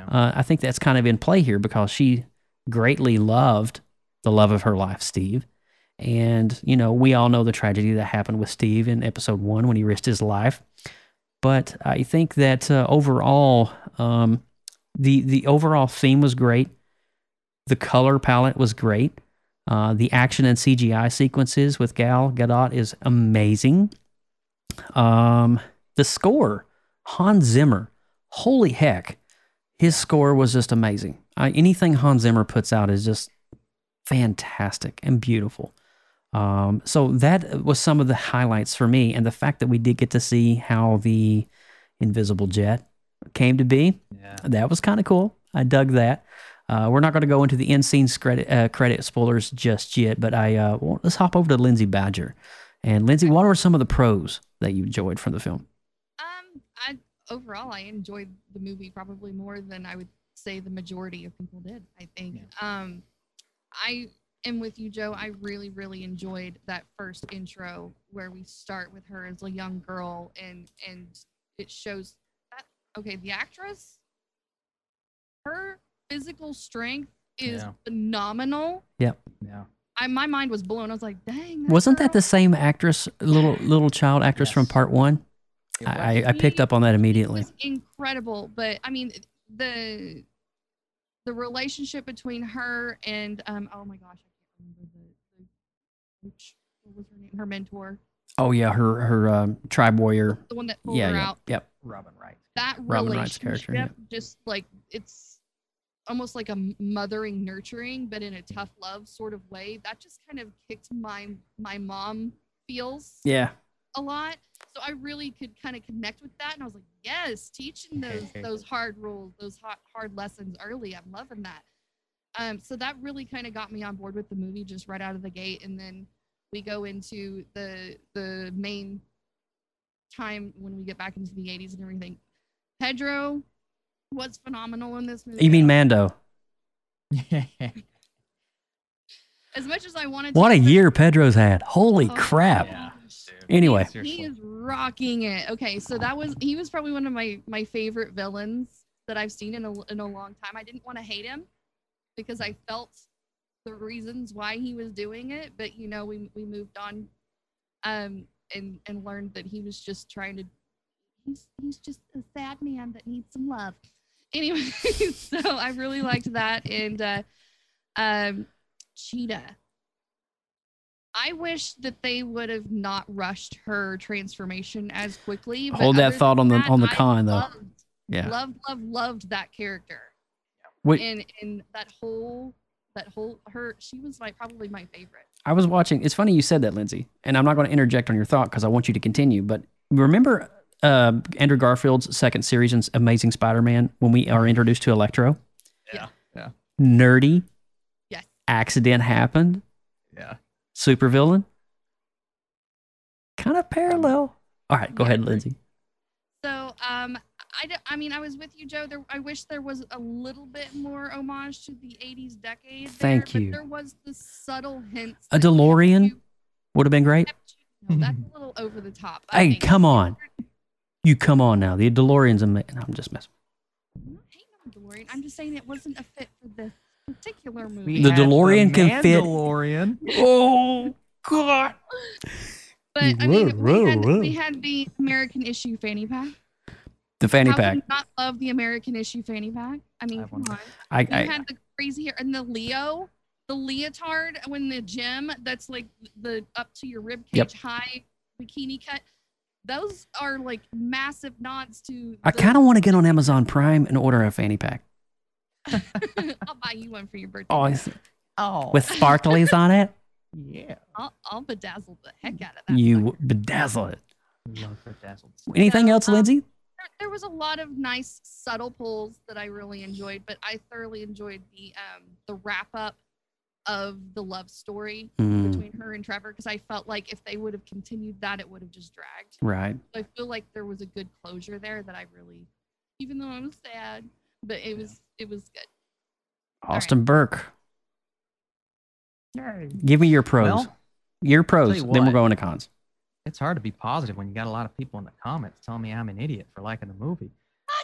Uh, I think that's kind of in play here because she greatly loved the love of her life, Steve. And, you know, we all know the tragedy that happened with Steve in episode one when he risked his life. But I think that uh, overall, um, the the overall theme was great. The color palette was great. Uh, the action and CGI sequences with Gal Gadot is amazing. Um, the score, Hans Zimmer, holy heck, his score was just amazing. I, anything Hans Zimmer puts out is just fantastic and beautiful. Um, so that was some of the highlights for me, and the fact that we did get to see how the Invisible Jet came to be. Yeah. That was kind of cool. I dug that. Uh, we're not going to go into the end scene credit, uh, credit spoilers just yet, but I uh, well, let's hop over to Lindsay Badger. And Lindsay, what were some of the pros that you enjoyed from the film? Um, I overall I enjoyed the movie probably more than I would say the majority of people did. I think. Um, I am with you, Joe. I really, really enjoyed that first intro where we start with her as a young girl, and and it shows that okay, the actress, her physical strength is Yeah. phenomenal. Yep. Yeah. I my mind was blown. I was like, dang. that Wasn't that the same actress, little little child actress from part one? I, I I picked up on that immediately. was incredible. But I mean, the the relationship between her and um oh my gosh, I can't remember the, the coach. What was her name? Her mentor, Oh yeah, her her um, tribe warrior. the one that pulled Yeah, her yeah, out. yep. Robin Wright. That Robin relationship, character, just like it's almost like a mothering, nurturing, but in a tough love sort of way. That just kind of kicked my my mom feels Yeah, a lot. So I really could kind of connect with that, and I was like, yes, teaching those those hard rules, those hard hard lessons early. I'm loving that. Um, so that really kind of got me on board with the movie just right out of the gate, and then we go into the the main time when we get back into the 80s and everything. Pedro was phenomenal in this movie. you mean Mando? as much as I wanted to What a year Pedro's had! Holy Oh, crap! Yeah. Anyway, he is rocking it. Okay, so that was he was probably one of my my favorite villains that I've seen in a in a long time. I didn't want to hate him because I felt the reasons why he was doing it, but you know we we moved on, um, and and learned that he was just trying to. He's he's just a sad man that needs some love. Anyway, so I really liked that and uh, um, Cheetah. I wish that they would have not rushed her transformation as quickly. but Hold that thought on the- that, on the I con, though. Loved, yeah. loved, loved, loved that character. Wait, And and that whole that whole her she was my probably my favorite. I was watching. It's funny you said that, Lindsay, and I'm not going to interject on your thought because I want you to continue. But remember uh, Andrew Garfield's second series in Amazing Spider-Man when we are introduced to Electro? Yeah. Yeah. Nerdy. Yes. Accident happened. Yeah. Supervillain. Kind of parallel. All right, go ahead, Lindsay. So um I, d- I mean I was with you Joe there I wish there was a little bit more homage to the 80s decade there, Thank but you. there was the subtle hints A DeLorean would have been great. no, that's a little over the top. I Hey, think. come on. You come on now. The DeLorean's amazing. I'm just messing. I'm not hating on the DeLorean. I'm just saying it wasn't a fit for this particular movie. The had DeLorean can fit- Mandalorian. Oh God. But I mean, Whoa, we had, whoa, we had the American issue fanny pack. The fanny How pack. not love the American issue fanny pack? I mean, have come on. I, You I had the crazy hair and the Leo, the leotard when the gym that's like the up to your rib cage Yep. high bikini cut. Those are like massive nods to. I kind of want to get on Amazon Prime and order a fanny pack. I'll buy you one for your birthday. Oh, Oh. with sparklies on it. yeah. I'll, I'll bedazzle the heck out of that. You bedazzle it. Love bedazzled. Anything So, else, um, Lindsay? there, there was a lot of nice subtle pulls that I really enjoyed, but I thoroughly enjoyed the um the wrap up of the love story Mm, between her and Trevor because I felt like if they would have continued that, it would have just dragged. right. So I feel like there was a good closure there that I really, even though I was sad, but it was it was good. right. Austin Burke. Give me your pros. Well, your pros. you Then we're going to cons. it's hard to be positive when you got a lot of people in the comments telling me I'm an idiot for liking the movie.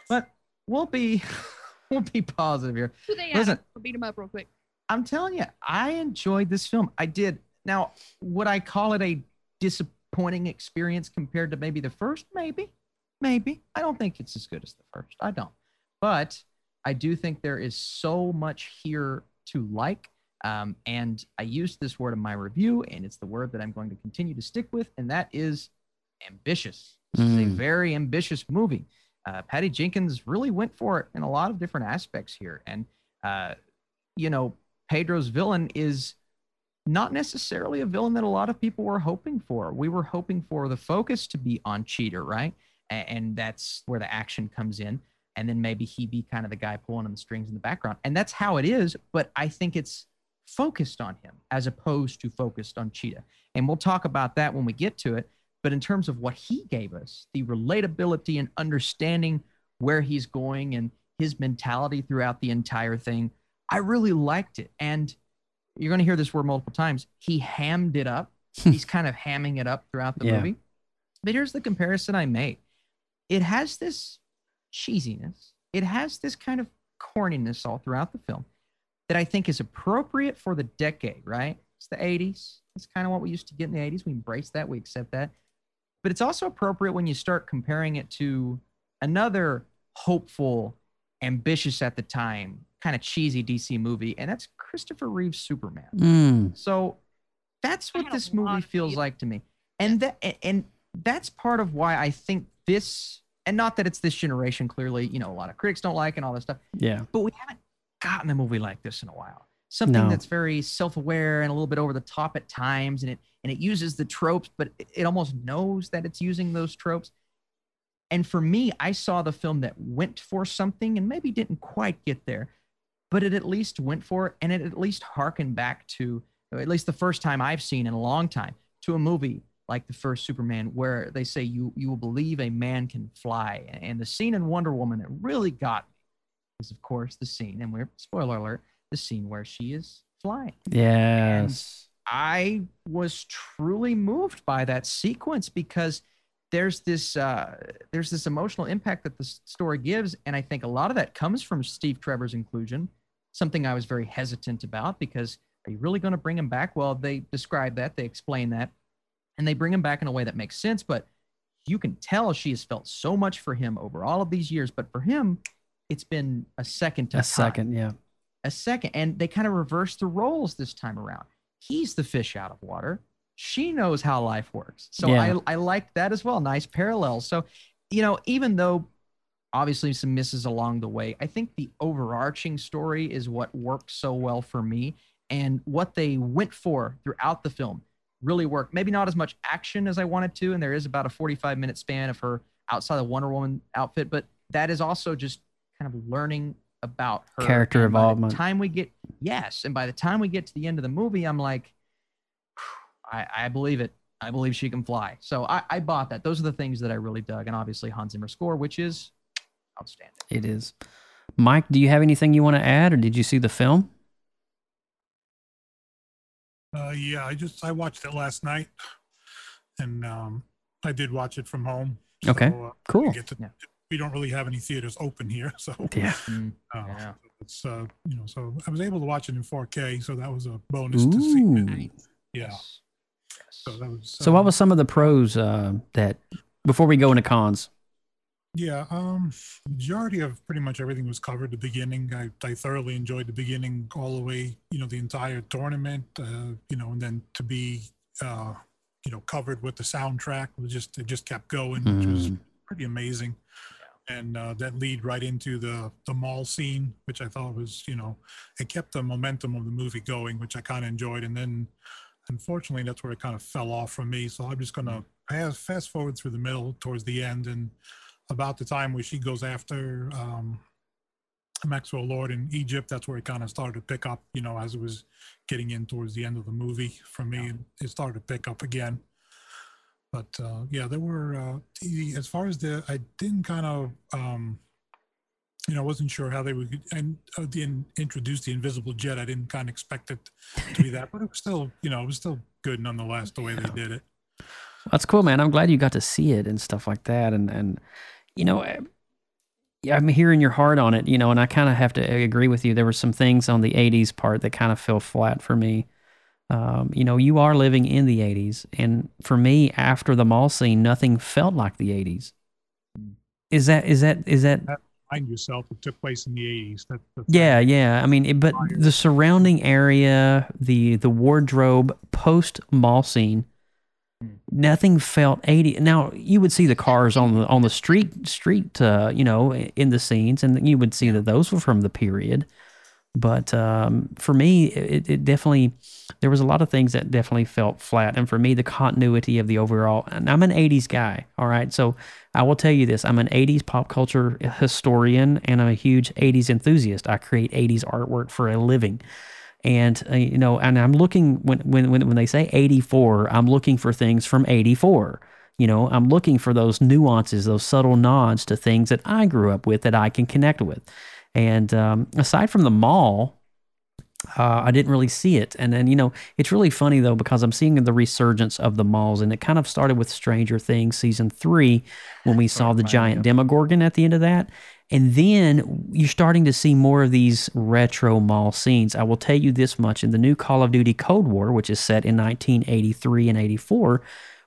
But we'll be we'll be positive here. Who they Listen. at? I'll beat them up real quick. I'm telling you, I enjoyed this film. I did. Now, would I call it a disappointing experience compared to maybe the first? Maybe. Maybe. I don't think it's as good as the first. I don't. But I do think there is so much here to like. Um, and I used this word in my review, and it's the word that I'm going to continue to stick with, and that is ambitious. This is a Mm. very ambitious movie. Uh, Patty Jenkins really went for it in a lot of different aspects here. And, uh, you know, Pedro's villain is not necessarily a villain that a lot of people were hoping for. We were hoping for the focus to be on Cheetah, right? And that's where the action comes in. And then maybe he be kind of the guy pulling on the strings in the background. And that's how it is. But I think it's focused on him as opposed to focused on Cheetah. And we'll talk about that when we get to it. But in terms of what he gave us, the relatability and understanding where he's going and his mentality throughout the entire thing, I really liked it. And you're going to hear this word multiple times. He hammed it up. Hmm. He's kind of hamming it up throughout the Yeah. movie. But here's the comparison I made it has this cheesiness, it has this kind of corniness all throughout the film that I think is appropriate for the decade, right? It's the 80s. It's kind of what we used to get in the 80s. We embrace that, we accept that. But it's also appropriate when you start comparing it to another hopeful ambitious at the time, kind of cheesy DC movie, and that's Christopher Reeve's Superman. Mm. So that's what this movie feels like to me. And that and- and that's part of why I think this and not that it's this generation clearly, you know, a lot of critics don't like and all this stuff, Yeah. but we haven't gotten a movie like this in a while. Something No. that's very self-aware and a little bit over the top at times and it and it uses the tropes but it, it almost knows that it's using those tropes. And for me, I saw the film that went for something and maybe didn't quite get there, but it at least went for it and it at least harkened back to at least the first time I've seen in a long time to a movie like the first Superman where they say you you will believe a man can fly and the scene in Wonder Woman that really got me is of course the scene and we're spoiler alert the scene where she is flying Yes. I was truly moved by that sequence because there's this uh, there's this emotional impact that the story gives, and I think a lot of that comes from Steve Trevor's inclusion. Something I was very hesitant about because are you really going to bring him back? Well, they describe that, they explain that, and they bring him back in a way that makes sense. But you can tell she has felt so much for him over all of these years. But for him, it's been a second to A time second. Yeah. a second and they kind of reverse the roles this time around he's the fish out of water she knows how life works so Yeah. i i like that as well nice parallel so you know even though obviously some misses along the way. I think the overarching story is what worked so well for me and what they went for throughout the film really worked. Maybe not as much action as i wanted to and there is about a 45 minute span of her outside the wonder woman outfit but that is also just kind of learning about her Character And by the involvement. time we get yes and by the time we get to the end of the movie i'm like i i believe it. I believe she can fly. So i i bought that. Those are the things that i really dug and obviously hans zimmer score which is outstanding It is. Mike, do you have anything you want to add, or did you see the film? Uh, yeah, I just I watched it last night, and um, I did watch it from home. Okay, So, uh, cool. I get to- We don't really have any theaters open here, so Yeah. uh, Yeah. it's uh, you know, so I was able to watch it in 4K, so that was a bonus to see. Ooh. it. Yeah. So that was. So, what uh, was some of the pros uh, that before we go into cons? Yeah, um, majority of pretty much everything was covered. The beginning, I, I thoroughly enjoyed the beginning all the way, you know, the entire tournament, uh, you know, and then to be, uh, you know, covered with the soundtrack was just it just kept going, which was Mm. pretty amazing. And uh, that lead right into the the mall scene, which I thought was, you know, it kept the momentum of the movie going, which I kind of enjoyed. And then, unfortunately, that's where it kind of fell off for me. So I'm just gonna pass, fast forward through the middle towards the end and about the time where she goes after um, Maxwell Lord in Egypt. That's where it kind of started to pick up, you know, as it was getting in towards the end of the movie. For me, it started to pick up again. But uh, yeah, there were, uh, the, as far as the, I didn't kind of, um, you know, I wasn't sure how they would and uh, the, introduce the invisible jet. I didn't kind of expect it to be that, but it was still, you know, it was still good nonetheless the way they did it. That's cool, man. I'm glad you got to see it and stuff like that. And and you know, eh, I'm hearing your heart on it. You know, and I kind of have to agree with you. There were some things on the '80s part that kind of fell flat for me. Um, you know, you are living in the '80s, and for me, after the mall scene, nothing felt like the '80s. Is that is that is that Find yourself, it took place in the 80s. That, that's yeah, yeah. I mean, it, but the surrounding area, the the wardrobe post mall scene, nothing felt eighty. Now you would see the cars on the on the street street, uh, you know, in the scenes, and you would see that those were from the period. But um, for me, it, it definitely there was a lot of things that definitely felt flat, and for me, the continuity of the overall. And I'm an '80s guy, all right. So I will tell you this: I'm an '80s pop culture historian, and I'm a huge '80s enthusiast. I create '80s artwork for a living, and uh, you know, and I'm looking when when when when they say '84, I'm looking for things from '84. You know, I'm looking for those nuances, those subtle nods to things that I grew up with that I can connect with. And um, aside from the mall, uh, I didn't really see it. And then, you know, it's really funny though, because I'm seeing the resurgence of the malls. And it kind of started with Stranger Things season three when we saw the giant Demogorgon at the end of that. And then you're starting to see more of these retro mall scenes. I will tell you this much in the new Call of Duty Cold War, which is set in 1983 and 84,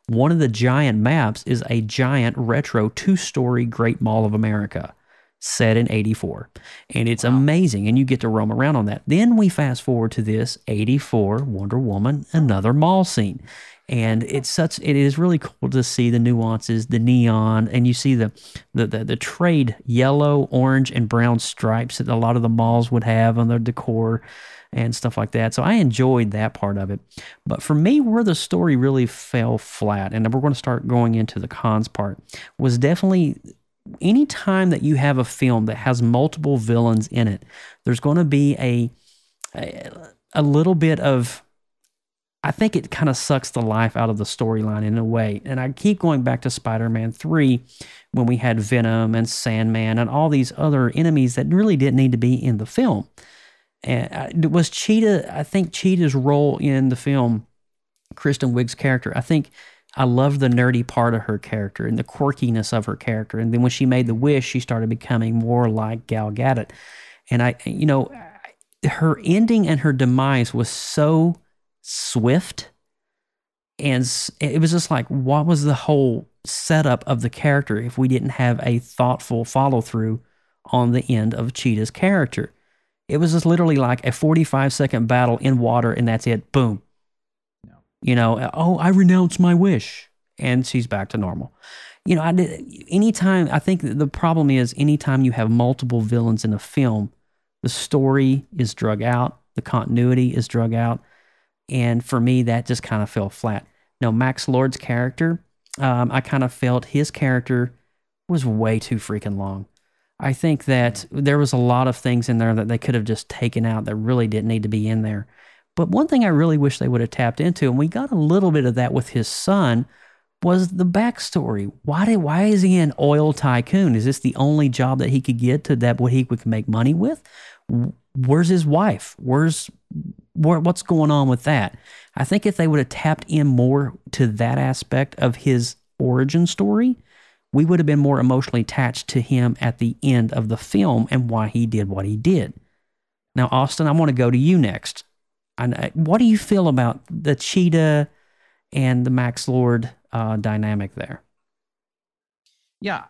one of the giant maps is a giant retro two story Great Mall of America. set in 84. And it's amazing. And you get to roam around on that. Then we fast forward to this 84 Wonder Woman, another mall scene. And it's such it is really cool to see the nuances, the neon, and you see the the the, the trade yellow, orange, and brown stripes that a lot of the malls would have on their decor and stuff like that. So I enjoyed that part of it. But for me, where the story really fell flat, and we're going to start going into the cons part, was definitely any time that you have a film that has multiple villains in it, there's going to be a a, a little bit of I think it kind of sucks the life out of the storyline in a way. And I keep going back to Spider Man 3 when we had Venom and Sandman and all these other enemies that really didn't need to be in the film. And uh, was Cheetah, I think Cheetah's role in the film, Kristen Wiig's character, I think I loved the nerdy part of her character and the quirkiness of her character. And then when she made the wish, she started becoming more like Gal Gadot. And I, you know, her ending and her demise was so swift. And it was just like what was the whole setup of the character if we didn't have a thoughtful follow through on the end of cheetah's character? It was just literally like a 45 second battle in water and that's it. Boom. No. you know oh i renounce my wish. And she's back to normal. You know i did anytime i think the problem is anytime you have multiple villains in a film the story is drug out the continuity is drug out and for me, that just kind of fell flat. No, Max Lord's character, um, I kind of felt his character was way too freaking long. I think that there was a lot of things in there that they could have just taken out that really didn't need to be in there. But one thing I really wish they would have tapped into, and we got a little bit of that with his son, was the backstory. Why did why is he an oil tycoon? Is this the only job that he could get to that what he could make money with? Where's his wife? Where's what's going on with that? I think if they would have tapped in more to that aspect of his origin story, we would have been more emotionally attached to him at the end of the film and why he did what he did. Now, Austin, I want to go to you next. I, what do you feel about the cheetah and the Max Lord uh, dynamic there? Yeah,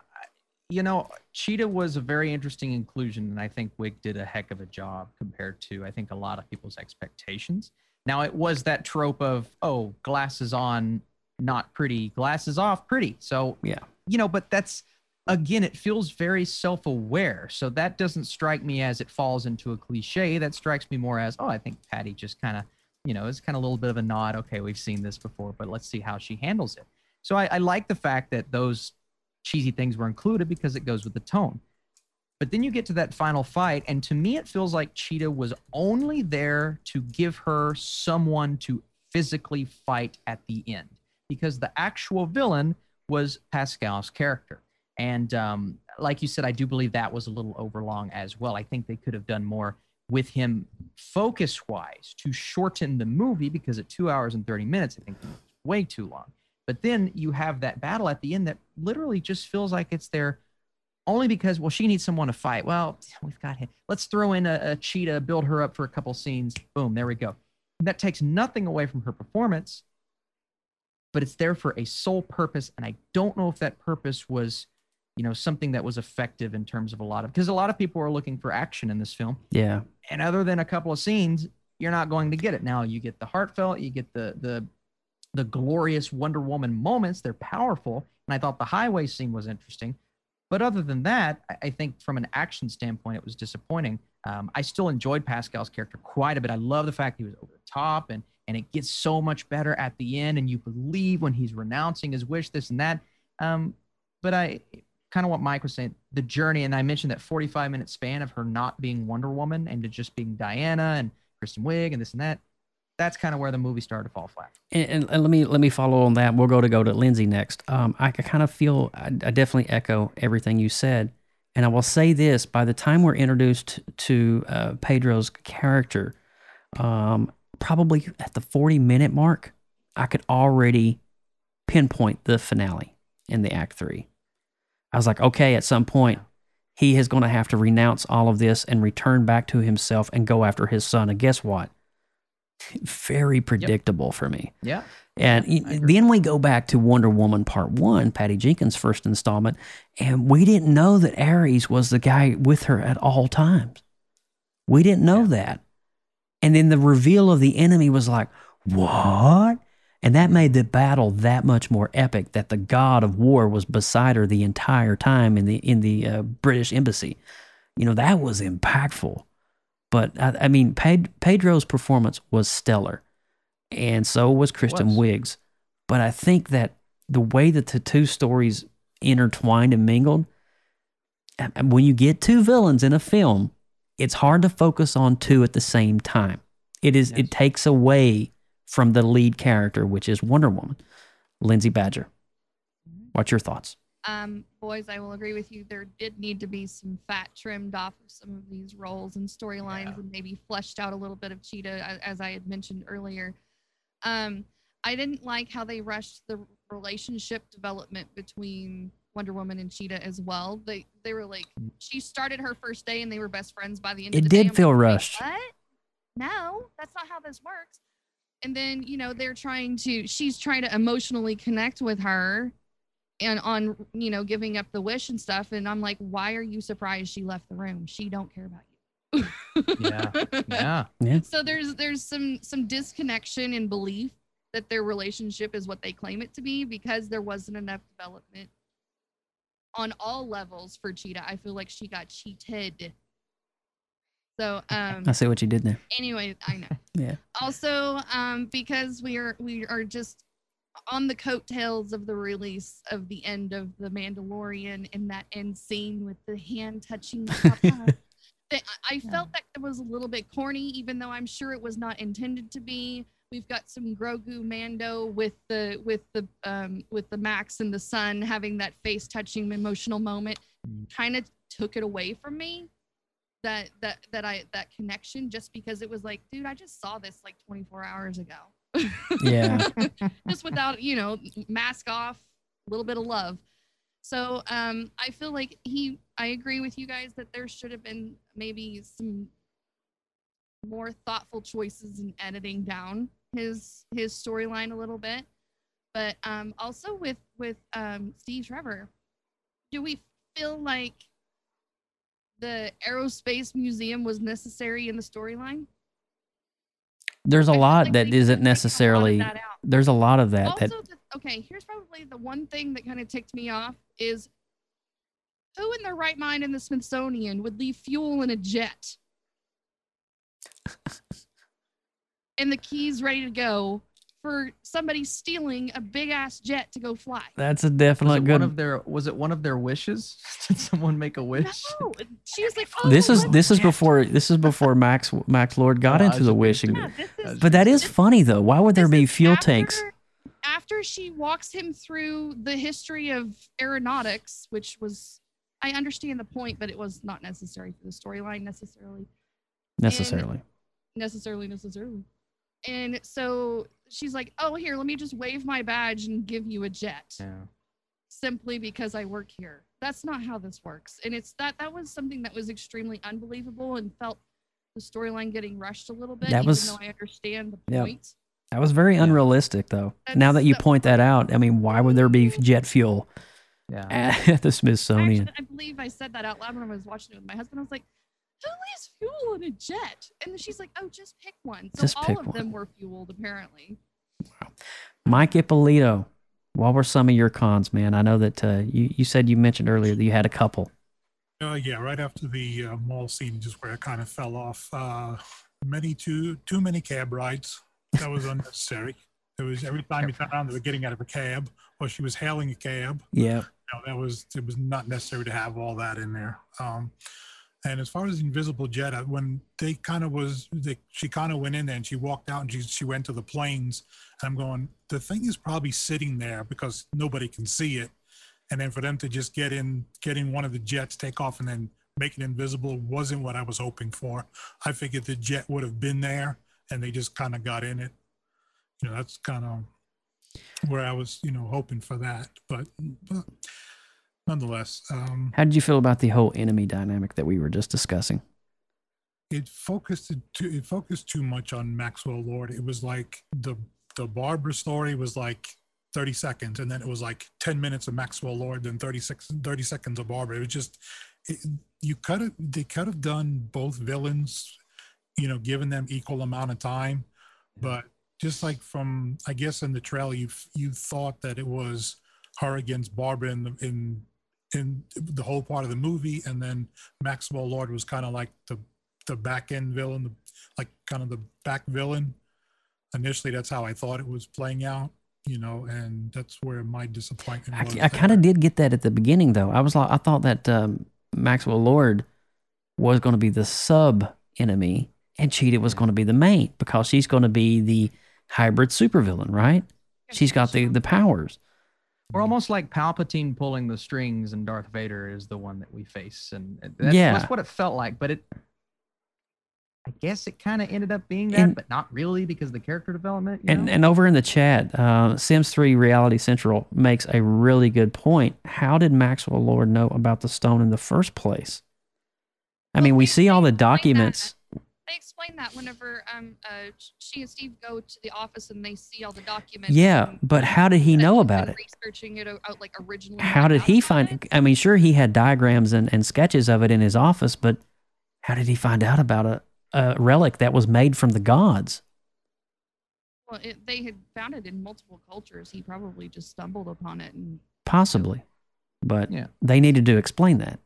you know, Cheetah was a very interesting inclusion, and I think Wiig did a heck of a job compared to I think a lot of people's expectations. Now it was that trope of oh, glasses on, not pretty, glasses off, pretty. So yeah, you know, but that's again, it feels very self-aware. So that doesn't strike me as it falls into a cliche. That strikes me more as oh, I think Patty just kind of you know is kind of a little bit of a nod. Okay, we've seen this before, but let's see how she handles it. So I, I like the fact that those cheesy things were included because it goes with the tone. But then you get to that final fight, and to me, it feels like Cheetah was only there to give her someone to physically fight at the end because the actual villain was Pascal's character. And um, like you said, I do believe that was a little overlong as well. I think they could have done more with him focus wise to shorten the movie because at two hours and 30 minutes, I think it's way too long. But then you have that battle at the end that literally just feels like it's there only because, well, she needs someone to fight. Well, we've got him. Let's throw in a, a cheetah, build her up for a couple scenes. Boom, there we go. And that takes nothing away from her performance, but it's there for a sole purpose. And I don't know if that purpose was, you know, something that was effective in terms of a lot of, because a lot of people are looking for action in this film. Yeah. And other than a couple of scenes, you're not going to get it. Now you get the heartfelt, you get the the the glorious Wonder Woman moments. They're powerful. And I thought the highway scene was interesting. But other than that, I think from an action standpoint, it was disappointing. Um, I still enjoyed Pascal's character quite a bit. I love the fact he was over the top and and it gets so much better at the end, and you believe when he's renouncing his wish, this and that. Um, but I kind of what Mike was saying, the journey, and I mentioned that 45 minute span of her not being Wonder Woman and just being Diana and Kristen Wiig and this and that that's kind of where the movie started to fall flat. And, and, and, let me let me follow on that. We'll go to go to Lindsay next. Um, I, kind of feel I, I, definitely echo everything you said, and I will say this: by the time we're introduced to uh, Pedro's character, um, probably at the forty minute mark, I could already pinpoint the finale in the Act Three. I was like, okay, at some point. He is going to have to renounce all of this and return back to himself and go after his son. And guess what? Very predictable yep. for me. Yeah. And then we go back to Wonder Woman Part One, Patty Jenkins' first installment, and we didn't know that Ares was the guy with her at all times. We didn't know that. And then the reveal of the enemy was like, what? And that made the battle that much more epic. That the god of war was beside her the entire time in the in the uh, British embassy. You know that was impactful. But I, I mean, Ped- Pedro's performance was stellar, and so was Kristen was. Wiig's. But I think that the way that the two stories intertwined and mingled, when you get two villains in a film, it's hard to focus on two at the same time. It is it takes away from the lead character, which is Wonder Woman, Lindsay Badger. Mm-hmm. What's your thoughts? Um, boys, I will agree with you. There did need to be some fat trimmed off of some of these roles and storylines, and maybe fleshed out a little bit of Cheetah, a- as I had mentioned earlier. Um, I didn't like how they rushed the relationship development between Wonder Woman and Cheetah as well. They they were like, she started her first day and they were best friends by the end. It of the did I'm feel like, rushed. What? No, that's not how this works. And then you know they're trying to. She's trying to emotionally connect with her and on you know giving up the wish and stuff and i'm like why are you surprised she left the room she don't care about you Yeah. Yeah. Yeah. so there's there's some some disconnection in belief that their relationship is what they claim it to be because there wasn't enough development on all levels for cheetah i feel like she got cheated so um I see what you did there. anyway i know Yeah. also um because we are we are just on the coattails of the release of the end of the mandalorian in that end scene with the hand touching the I- i felt that it was a little bit corny even though i'm sure it was not intended to be. We've got some grogu mando with the with the um with the max and the son having that face touching emotional moment. Kind of took it away from me that that that I that connection just because it was like, dude, I just saw this like 24 hours ago. Yeah. just without, you know, mask off, a little bit of love. So um I feel like he I agree with you guys that there should have been maybe some more thoughtful choices in editing down his his storyline a little bit. But um also with with um Steve Trevor, do we feel like the aerospace museum was necessary in the storyline? There's a I lot like that isn't could've taken a lot of necessarily. that. There's a lot of that. also, that the, okay, here's probably the one thing that kind of ticked me off is who in their right mind in the Smithsonian would leave fuel in a jet and the keys ready to go for somebody stealing a big ass jet to go fly? that's a Was definite good. one of their was it one of their wishes? Did someone make a wish? No, she was like, oh, this is this is jet." before this is before Max Max Lord got Oh, into the wishing. Yeah, is But that is funny though. Why would there be fuel after- tanks? After she walks him through the history of aeronautics, which was, I understand the point, but it was not necessary for the storyline necessarily. Necessarily. Necessarily, necessarily. And so she's like, oh, here, let me just wave my badge and give you a jet Yeah. simply because I work here. That's not how this works. And it's that that was something that was extremely unbelievable and felt the storyline getting rushed a little bit, That even was- though I understand the Yep. point. That was very unrealistic though. now that you that- point that out, I mean, why would there be jet fuel Yeah. at the Smithsonian? Actually, I believe I said that out loud when I was watching it with my husband. I was like, "Who leaves fuel in a jet?" And she's like, "Oh, just pick one." So Just all pick of one. them were fueled, apparently. Wow. Mike Ippolito, what were some of your cons, man? I know that uh, you you said you mentioned earlier that you had a couple. Uh, yeah, right after the uh, mall scene, just where it kind of fell off. Uh, many too too many cab rides. That was unnecessary. It was every time you turned around, they were getting out of a cab, or she was hailing a cab. Yeah. No, that was it was not necessary to have all that in there. Um, and as far as Invisible Jet, uh, when they kind of was, they, she kind of went in there and she walked out and she she went to the planes. And I'm going, the thing is probably sitting there because nobody can see it. And then for them to just get in, getting one of the jets, take off, and then make it invisible wasn't what I was hoping for. I figured the jet would have been there, and they just kind of got in it. You know, that's kind of where I was, you know, hoping for that. But, but nonetheless, um, How did you feel about the whole enemy dynamic that we were just discussing? it focused it too, it focused too much on Maxwell Lord. It was like the the Barbara story was like 30 seconds, and then it was like 10 minutes of Maxwell Lord, then 36, 30 seconds of Barbara. It was just it, you could have they could have done both villains, you know, given them equal amount of time, but just like from I guess in the trailer you you thought that it was her against Barbara in the in in the whole part of the movie, and then Maxwell Lord was kind of like the the back end villain, the, like kind of the back villain. Initially, that's how I thought it was playing out, you know, and that's where my disappointment was. I, I kind of did get that at the beginning, though. I was like, I thought that um, Maxwell Lord was going to be the sub enemy, and Cheetah was going to be the main because she's going to be the hybrid supervillain, right? She's got the the powers. We're almost like Palpatine pulling the strings, and Darth Vader is the one that we face, and that's, Yeah. that's what it felt like. But it, I guess, it kind of ended up being that, And- but not really because of the character development. You And know? and over in the chat, uh, Sims Three Reality Central makes a really good point. How did Maxwell Lord know about the stone in the first place? I mean, we see all the documents. They explain that whenever um uh she and Steve go to the office and they see all the documents. Yeah, but how did he know about it? Researching it out out, like originally. How did he find? I mean, sure, he had diagrams and, and sketches of it in his office, but how did he find out about a, a relic that was made from the gods? Well, it, they had found it in multiple cultures. He probably just stumbled upon it, and Possibly, but Yeah. they needed to explain that.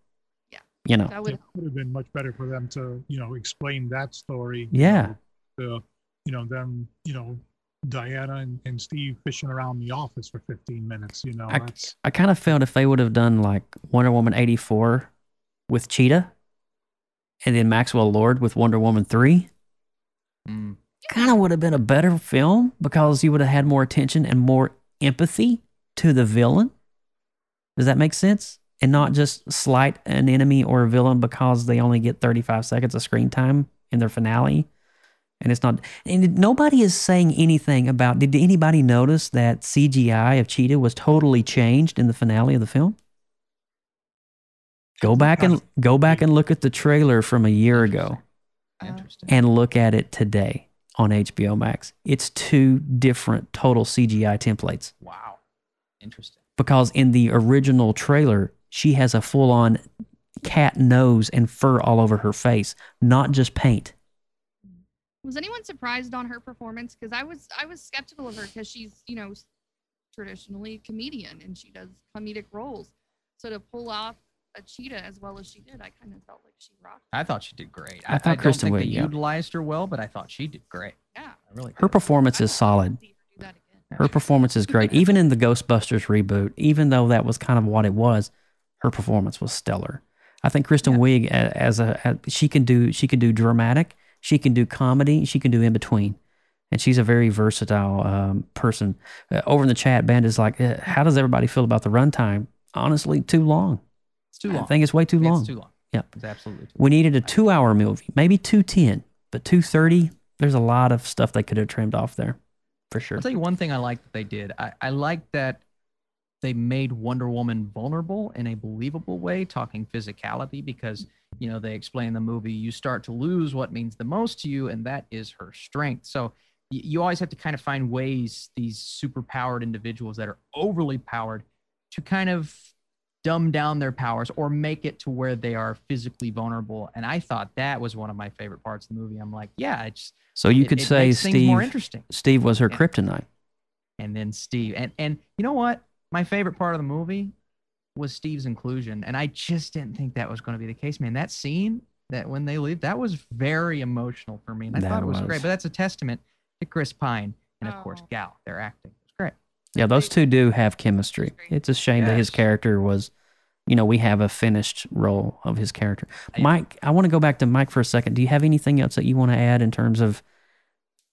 Yeah. you know, that would it would have been much better for them to, you know, explain that story. Yeah. You know, the, you know, them, you know, Diana and, and Steve fishing around the office for 15 minutes, you know, I, that's, I kind of felt if they would have done like Wonder Woman 84 with Cheetah and then Maxwell Lord with Wonder Woman 3, Mm. kind of would have been a better film because you would have had more attention and more empathy to the villain. Does that make sense? And not just slight an enemy or a villain because they only get 35 seconds of screen time in their finale. And it's not, and nobody is saying anything about, did anybody notice that CGI of Cheetah was totally changed in the finale of the film? Go back and go back and look at the trailer from a year ago and look at it today on HBO Max. It's two different total CGI templates Wow. Interesting. because in the original trailer, she has a full on cat nose and fur all over her face, not just paint. Was anyone surprised on her performance? Because I was I was skeptical of her because she's you know traditionally a comedian and she does comedic roles. So to pull off a cheetah as well as she did, I kind of felt like she rocked. I thought she did great. I thought don't Kristen think Wiig, they yeah. utilized her well, but I thought she did great. Yeah. I really Her did. performance is solid. Her do that again. Her performance is great. Even in the Ghostbusters reboot, even though that was kind of what it was, her performance was stellar. I think Kristen Wiig as a as, she can do she can do dramatic, she can do comedy, she can do in between, and she's a very versatile um, person. Uh, over in the chat, band is like, uh, how does everybody feel about the runtime? Honestly, too long. It's too long. I think it's way too long. It's too long. Yep. It's absolutely too We needed a two-hour movie, maybe two ten, but two thirty. There's a lot of stuff they could have trimmed off there, for sure. I'll tell you one thing I like that they did. I, I like that they made Wonder Woman vulnerable in a believable way, talking physicality, because you know they explain in the movie you start to lose what means the most to you, and that is her strength. So you always have to kind of find ways these superpowered individuals that are overly powered to kind of dumb down their powers or make it to where they are physically vulnerable. And I thought that was one of my favorite parts of the movie. I'm like, yeah, it's So you it- could it say things more Steve interesting. Steve was her kryptonite. and then Steve. And and you know what? My favorite part of the movie was Steve's inclusion, and I just didn't think that was going to be the case, man. That scene that when they leave, that was very emotional for me, and I That thought it was, was. great. But that's a testament to Chris Pine and of course Oh. Gal. Their acting was great. Yeah, those two do have chemistry. It's a shame that his character was, you know, we have a finished role of his character. Mike, I want to go back to Mike for a second. Do you have anything else that you want to add in terms of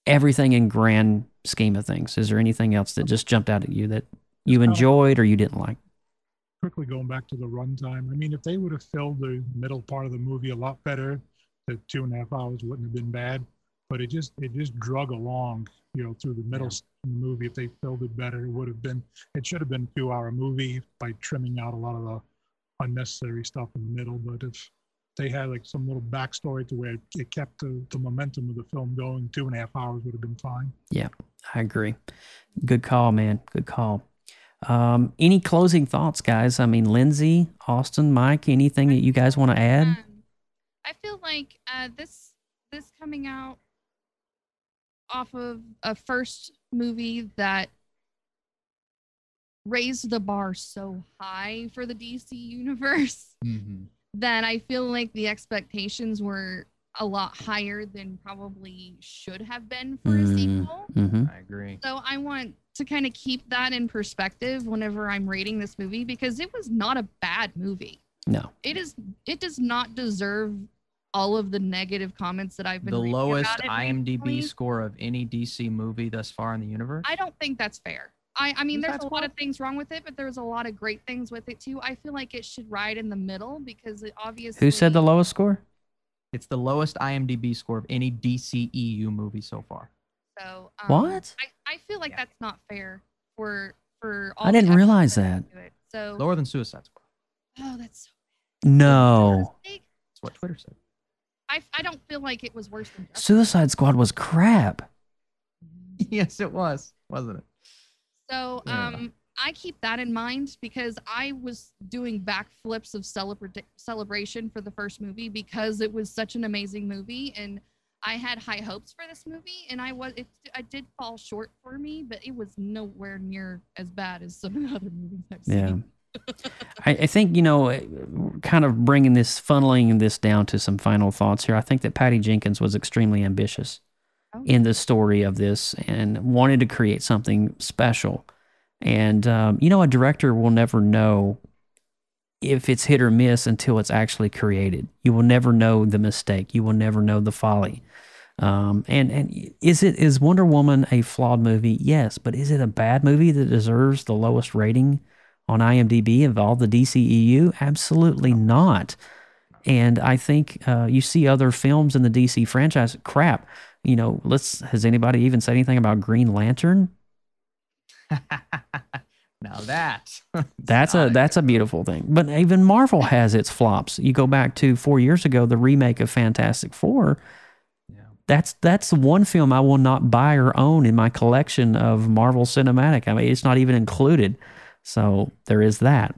everything in grand scheme of things? Is there anything else that just jumped out at you that you um, enjoyed or you didn't like? quickly going back to the runtime. I mean, if they would have filled the middle part of the movie a lot better, the two and a half hours wouldn't have been bad. But it just it just drug along, you know, through the middle s- of the movie. If they filled it better, it would have been. It should have been a two-hour movie by trimming out a lot of the unnecessary stuff in the middle. But if they had like some little backstory to where it kept the, the momentum of the film going, two and a half hours would have been fine. Yeah, I agree. Good call, man. Good call. Um, any closing thoughts, guys? I mean, Lindsay, Austin, Mike, anything that you guys want to add? Um, I feel like uh, this this coming out off of a first movie that raised the bar so high for the DC universe Mm-hmm. that I feel like the expectations were a lot higher than probably should have been for a sequel. Mm-hmm. I agree. So I want to kind of keep that in perspective whenever I'm rating this movie because it was not a bad movie. No. It is it does not deserve all of the negative comments that I've been The lowest about it IMDb recently. score of any DC movie thus far in the universe. I don't think that's fair. I, I mean, there's a lot of things wrong with it, but there's a lot of great things with it too. I feel like it should ride in the middle because it obviously. Who said the lowest score? It's the lowest IMDb score of any DC EU movie so far. So um, What? I, I feel like that's not fair for for all. I didn't realize put that. So Lower than Suicide Squad. oh, that's so No. That's what Twitter said. I I don't feel like it was worse than. Justice. Suicide Squad was crap. yes, it was, wasn't it? So Yeah. um, I keep that in mind because I was doing backflips of celebra- celebration for the first movie because it was such an amazing movie and I had high hopes for this movie and I was it I did fall short for me, but it was nowhere near as bad as some of the other movies I've Yeah. I, I think, you know, kind of bringing this, funneling this down to some final thoughts here. I think that Patty Jenkins was extremely ambitious Oh. in the story of this and wanted to create something special. And, um, you know, a director will never know if it's hit or miss until it's actually created. You will never know the mistake. You will never know the folly. Um, and and is it is Wonder Woman a flawed movie? Yes, but is it a bad movie that deserves the lowest rating on IMDb of all the DCEU? Absolutely not. And I think uh, you see other films in the DC franchise. Crap, you know. Let's. Has anybody even said anything about Green Lantern? Now that That's a that's a beautiful thing. But even Marvel has its flops. You go back to four years ago, the remake of Fantastic Four. That's that's the one film I will not buy or own in my collection of Marvel Cinematic. I mean, it's not even included. So there is that.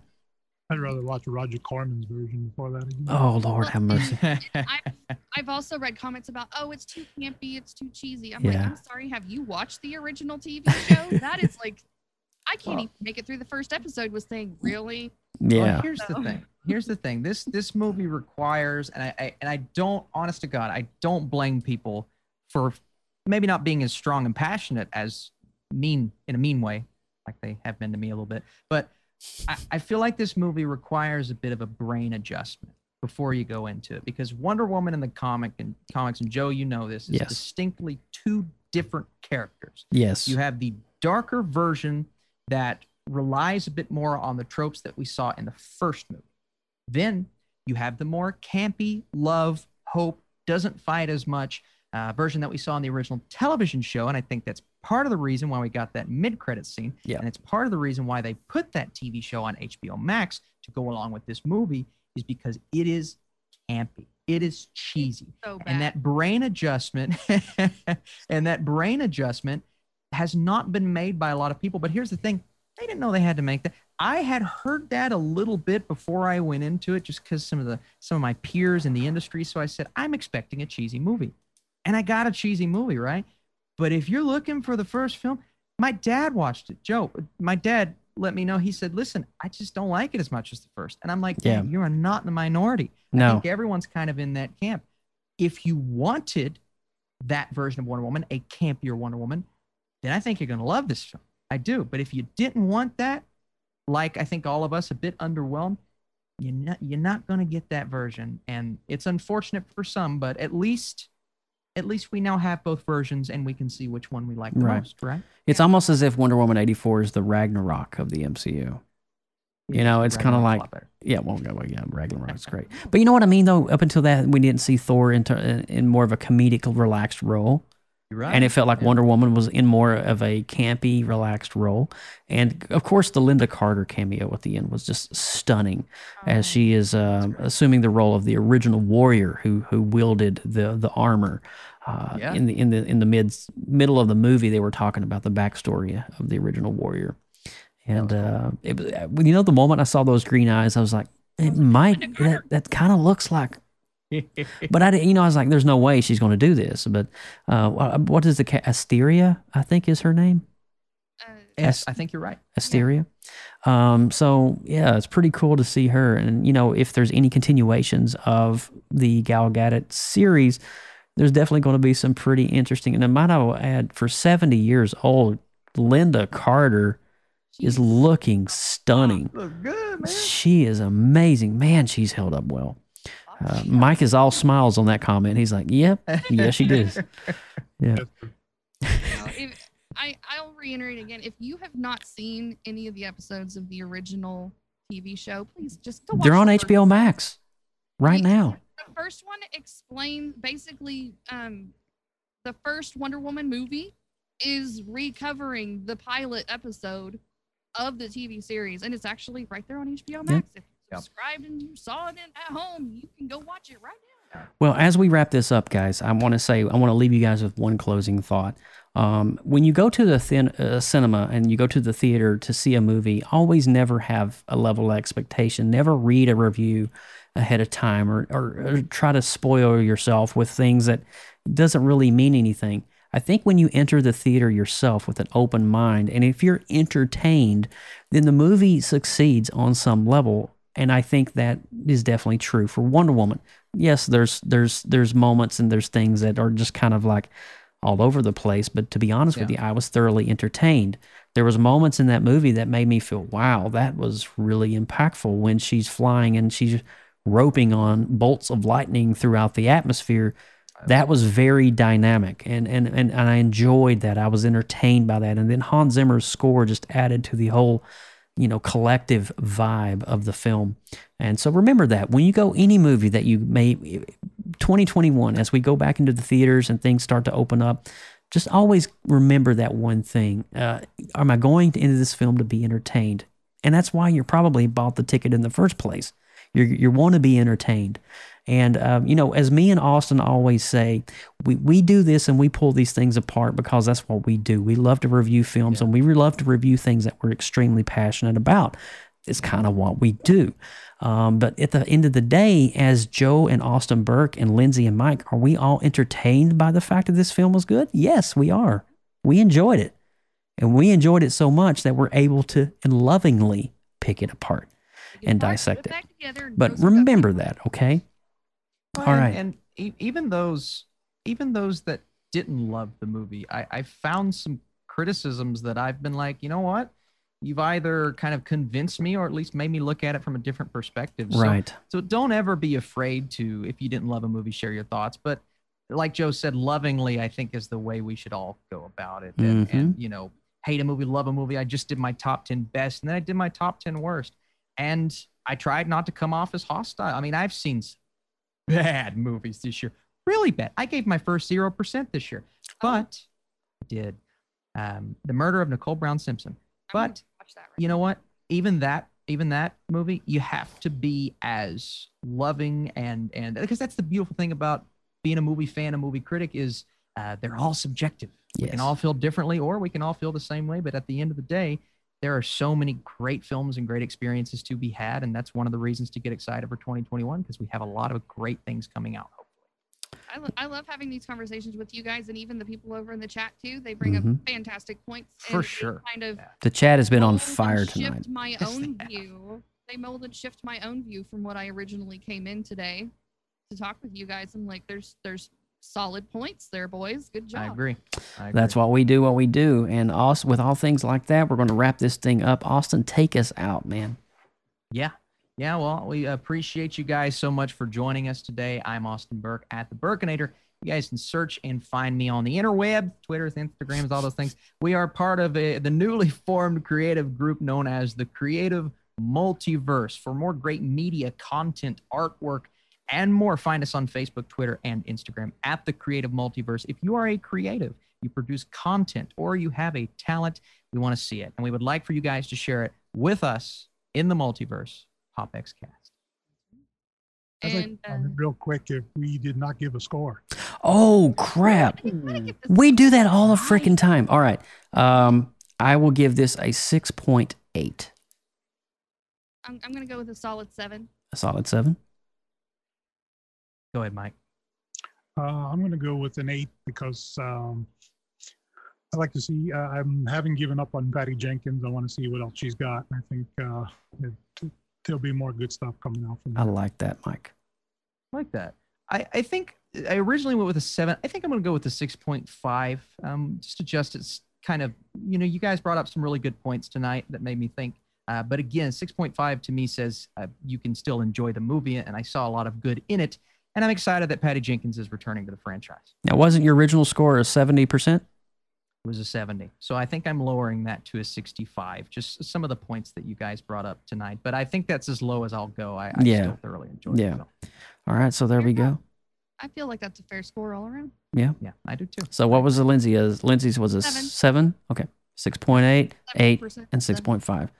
I'd rather watch Roger Corman's version before that. Again. Oh Lord, have mercy. I, I've also read comments about, oh, it's too campy, it's too cheesy. I'm like, I'm sorry, have you watched the original TV show? that is like, I can't even make it through the first episode with saying, really? Well, Yeah. here's the thing. Here's the thing. This this movie requires, and I, I and I don't, honest to God, I don't blame people for maybe not being as strong and passionate as mean in a mean way, like they have been to me a little bit. But I, I feel like this movie requires a bit of a brain adjustment before you go into it because Wonder Woman in the comic and comics, and Joe, you know this, is Yes. distinctly two different characters. Yes. You have the darker version that relies a bit more on the tropes that we saw in the first movie. Then you have the more campy, love, hope, doesn't fight as much uh, version that we saw in the original television show. And I think that's part of the reason why we got that mid credit scene. Yeah. And it's part of the reason why they put that TV show on HBO Max to go along with this movie is because it is campy. It is cheesy. So. And that brain adjustment and that brain adjustment has not been made by a lot of people. But here's the thing they didn't know they had to make that. I had heard that a little bit before I went into it, just because some of the some of my peers in the industry. So I said, I'm expecting a cheesy movie. And I got a cheesy movie, right? But if you're looking for the first film, my dad watched it. Joe, my dad let me know. He said, Listen, I just don't like it as much as the first. And I'm like, Yeah. yeah, you're not in the minority. No. I think everyone's kind of in that camp. If you wanted that version of Wonder Woman, a campier Wonder Woman, then I think you're going to love this film. I do. But if you didn't want that, like I think all of us, a bit underwhelmed, you're not, you're not going to get that version. And it's unfortunate for some, but at least at least we now have both versions and we can see which one we like the Right. most, right? It's almost as if Wonder Woman 84 is the Ragnarok of the MCU. You know, it's kind of like, yeah, well, go- well, yeah, Ragnarok's great. But you know what I mean, though? Up until that, we didn't see Thor into, in, uh, in more of a comedic, relaxed role. Right. and it felt like Yeah. Wonder Woman was in more of a campy, relaxed role. And of course, the Lynda Carter cameo at the end was just stunning, as she is uh, assuming the role of the original warrior who who wielded the the armor. Uh, Yeah. In the in the in the mid middle of the movie, they were talking about the backstory of the original warrior, and uh, it was you know the moment I saw those green eyes, I was like, it might that, that kind of looks like but I, didn't- you know, I was like, "There's no way she's going to do this." But uh, what is the ca- Asteria? I think is her name. yes, As- I think you're right. Asteria. Um, so yeah, it's pretty cool to see her. And you know, if there's any continuations of the Gal Gadot series, there's definitely going to be some pretty interesting. And I might I add, for 70 years old, Lynda Carter is looking stunning. Look good, man. She is amazing. Man, she's held up well. Uh, Mike is all smiles on that comment. He's like, "Yep, yes, she does." Yeah. If, I I'll reiterate again. If you have not seen any of the episodes of the original TV show, please just go. They're watch on the first HBO Max right now. The first one explains basically um, the first Wonder Woman movie is recovering the pilot episode of the TV series, and it's actually right there on HBO Max. If you subscribed and you saw it in, at home, you can go watch it right now. Well, as we wrap this up, guys, I want to say I want to leave you guys with one closing thought. Um, when you go to the thin, uh, cinema and you go to the theater to see a movie, always never have a level of expectation. Never read a review ahead of time or, or, or try to spoil yourself with things that doesn't really mean anything. I think when you enter the theater yourself with an open mind, and if you're entertained, then the movie succeeds on some level. And I think that is definitely true for Wonder Woman. Yes, there's there's there's moments and there's things that are just kind of like all over the place. But to be honest with you, I was thoroughly entertained. There was moments in that movie that made me feel, wow, that was really impactful when she's flying and she's roping on bolts of lightning throughout the atmosphere. That was very dynamic and, and, and, and I enjoyed that. I was entertained by that. And then Hans Zimmer's score just added to the whole, you know, collective vibe of the film. And so remember that when you go any movie that you may 2021 as we go back into the theaters and things start to open up, just always remember that one thing. Uh, am I going into this film to be entertained? And that's why you're probably bought the ticket in the first place. You you want to be entertained. And um, you know, as me and Austin always say, we, we do this and we pull these things apart because that's what we do. We love to review films and we love to review things that we're extremely passionate about. It's kind of what we do. Um, but at the end of the day, as Joe and Austin Burke and Lindsay and Mike, are we all entertained by the fact that this film was good? Yes, we are. We enjoyed it. And we enjoyed it so much that we're able to and lovingly pick it apart and dissect it. But remember that, okay? All right. And even those, even those that didn't love the movie, I, I found some criticisms that I've been like, you know what? You've either kind of convinced me or at least made me look at it from a different perspective. So- Right. So don't ever be afraid to, if you didn't love a movie, share your thoughts. But like Joe said, lovingly, I think is the way we should all go about it. And, Mm-hmm. and you know, hate a movie, love a movie. I just did my top 10 best and then I did my top 10 worst. And I tried not to come off as hostile. I mean, I've seen bad movies this year, really bad. I gave my first 0% this year, but I did um, The Murder of Nicole Brown Simpson. But you know what? Even that, even that movie, you have to be as loving and and because that's the beautiful thing about being a movie fan, a movie critic is uh, they're all subjective. We can all feel differently, or we can all feel the same way. But at the end of the day, there are so many great films and great experiences to be had, and that's one of the reasons to get excited for 2021 because we have a lot of great things coming out. I, lo- I love having these conversations with you guys and even the people over in the chat too. They bring Mhm. up fantastic points. For and sure. Kind of The chat has been on mold and fire shift tonight. my Yes, they own have. view. They mold and shift my own view from what I originally came in today to talk with you guys. I'm like, there's there's solid points there, boys. Good job. I agree. I That's agree. why we do what we do. And also, with all things like that, we're going to wrap this thing up. Austin, take us out, man. Yeah. Yeah. Well, we appreciate you guys so much for joining us today. I'm Austin Burke at the Burkinator. You guys can search and find me on the interweb, Twitter, Instagrams, all those things. We are part of a, the newly formed creative group known as the Creative Multiverse. For more great media content, artwork, and more, find us on Facebook, Twitter, and Instagram at the Creative Multiverse. If you are a creative, you produce content, or you have a talent, we want to see it. And we would like for you guys to share it with us in the multiverse, PopX Cast. I'd like And to comment real quick if we did not give a score. Oh crap! We do that all the freaking time. All right. Um, I will give this a six point eight. I'm, I'm gonna go with a solid seven. A solid seven. Go ahead, Mike. Uh, I'm going to go with an eight because um, I like to see. Uh, I'm having given up on Patty Jenkins. I want to see what else she's got. I think uh, it, there'll be more good stuff coming out from I like that, Mike. I like that. I, I think I originally went with a seven. I think I'm going to go with the 6.5. Um, just adjust it s- kind of, you know, you guys brought up some really good points tonight that made me think. Uh, but again, 6.5 to me says uh, you can still enjoy the movie, and I saw a lot of good in it. And I'm excited that Patty Jenkins is returning to the franchise. Now, wasn't your original score a seventy percent? It was a 70. So I think I'm lowering that to a 65. Just some of the points that you guys brought up tonight. But I think that's as low as I'll go. I, I Yeah. still thoroughly enjoyed Yeah. it. So, All right, so there we go. I feel like that's a fair score all around. Yeah. yeah, I do too. So what was the Lindsay? Uh, Lindsay's was a Seven. seven. Okay, six point eight, eight, 7%, and six point five.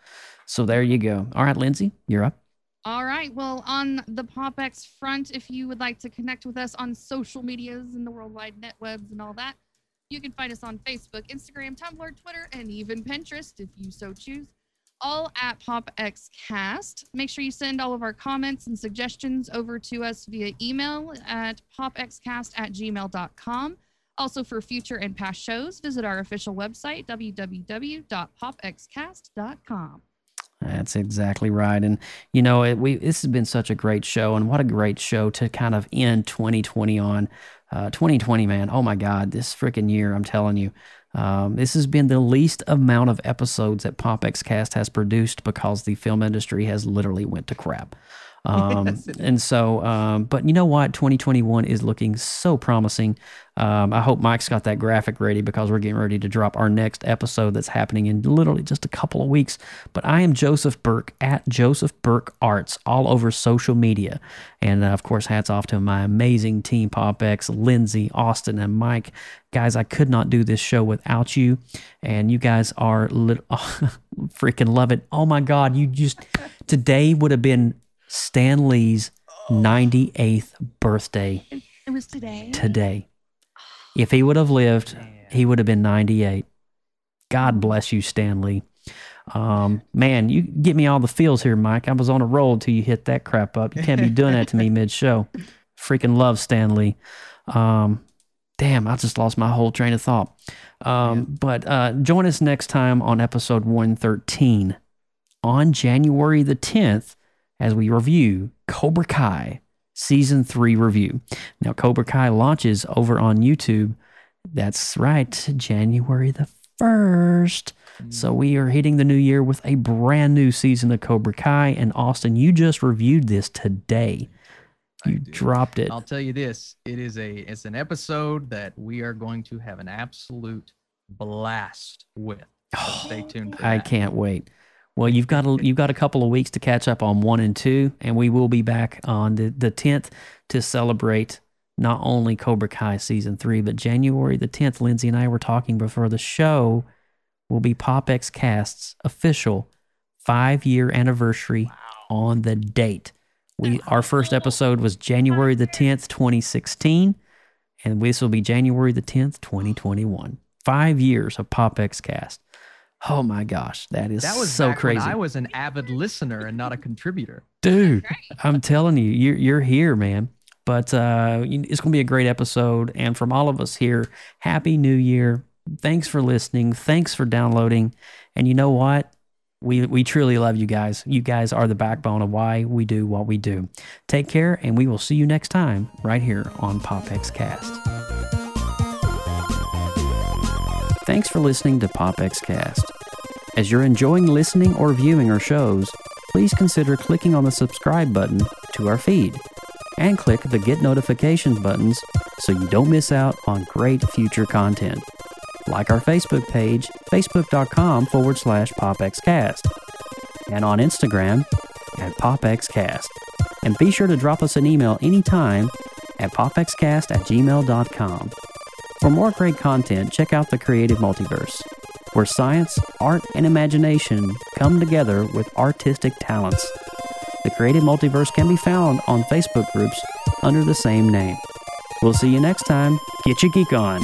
So there you go. All right, Lindsay, you're up. All right. Well, on the PopX front, if you would like to connect with us on social medias and the worldwide netwebs and all that, you can find us on Facebook, Instagram, Tumblr, Twitter, and even Pinterest if you so choose. All at PopXCast. Make sure you send all of our comments and suggestions over to us via email at popxcast at gmail.com. Also, for future and past shows, visit our official website, www.popxcast.com. That's exactly right. And you know, it, we this has been such a great show, and what a great show to kind of end 2020 on. Uh, 2020, man. Oh my God, this freaking year! I'm telling you, um, this has been the least amount of episodes that PopX Cast has produced because the film industry has literally went to crap. Um, Yes, and so, um, but you know what? 2021 is looking so promising. Um, I hope Mike's got that graphic ready because we're getting ready to drop our next episode that's happening in literally just a couple of weeks. But I am Joseph Burke at Joseph Burke Arts all over social media. And uh, of course, hats off to my amazing team, PopX, Lindsay, Austin, and Mike. Guys, I could not do this show without you. And you guys are lit- freaking love it. Oh my God, you just, today would have been Stan Lee's 98th birthday It was today. today. If he would have lived, he would have been 98. God bless you, Stan Lee. Um, man, you get me all the feels here, Mike. I was on a roll till you hit that crap up. You can't be doing that to me mid show. Freaking love Stan Lee. Um, damn, I just lost my whole train of thought. Um, But uh, join us next time on episode 113 on January the 10th as we review Cobra Kai season 3 review. Now, Cobra Kai launches over on YouTube. That's right, January the 1st. So we are hitting the new year with a brand new season of Cobra Kai. And Austin, you just reviewed this today. You dropped it. I'll tell you this: it is a it's an episode that we are going to have an absolute blast with. So stay tuned. I can't wait. Well, you've got a, you've got a couple of weeks to catch up on one and two, and we will be back on the the tenth to celebrate not only Cobra Kai season three, but January the tenth. Lindsay and I were talking before the show will be PopX Cast's official five year anniversary on the date. We our first episode was January the tenth, twenty sixteen, and this will be January the tenth, twenty twenty one. Five years of PopX Cast. Oh my gosh, that is That was so back crazy, When I was an avid listener and not a contributor. dude. I'm telling you, you're you're here, man. But uh, it's gonna be a great episode, and from all of us here, happy New Year! Thanks for listening. Thanks for downloading. And you know what? We we truly love you guys. You guys are the backbone of why we do what we do. Take care, and we will see you next time right here on PopX Cast. Thanks for listening to PopX Cast. As you're enjoying listening or viewing our shows, please consider clicking on the subscribe button to our feed and click the get notifications buttons so you don't miss out on great future content. Like our Facebook page, facebook.com forward slash popxcast, and on Instagram at popxcast. And be sure to drop us an email anytime at popxcast at gmail.com. For more great content, check out the Creative Multiverse, where science, art, and imagination come together with artistic talents. The Creative Multiverse can be found on Facebook groups under the same name. We'll see you next time. Get your geek on.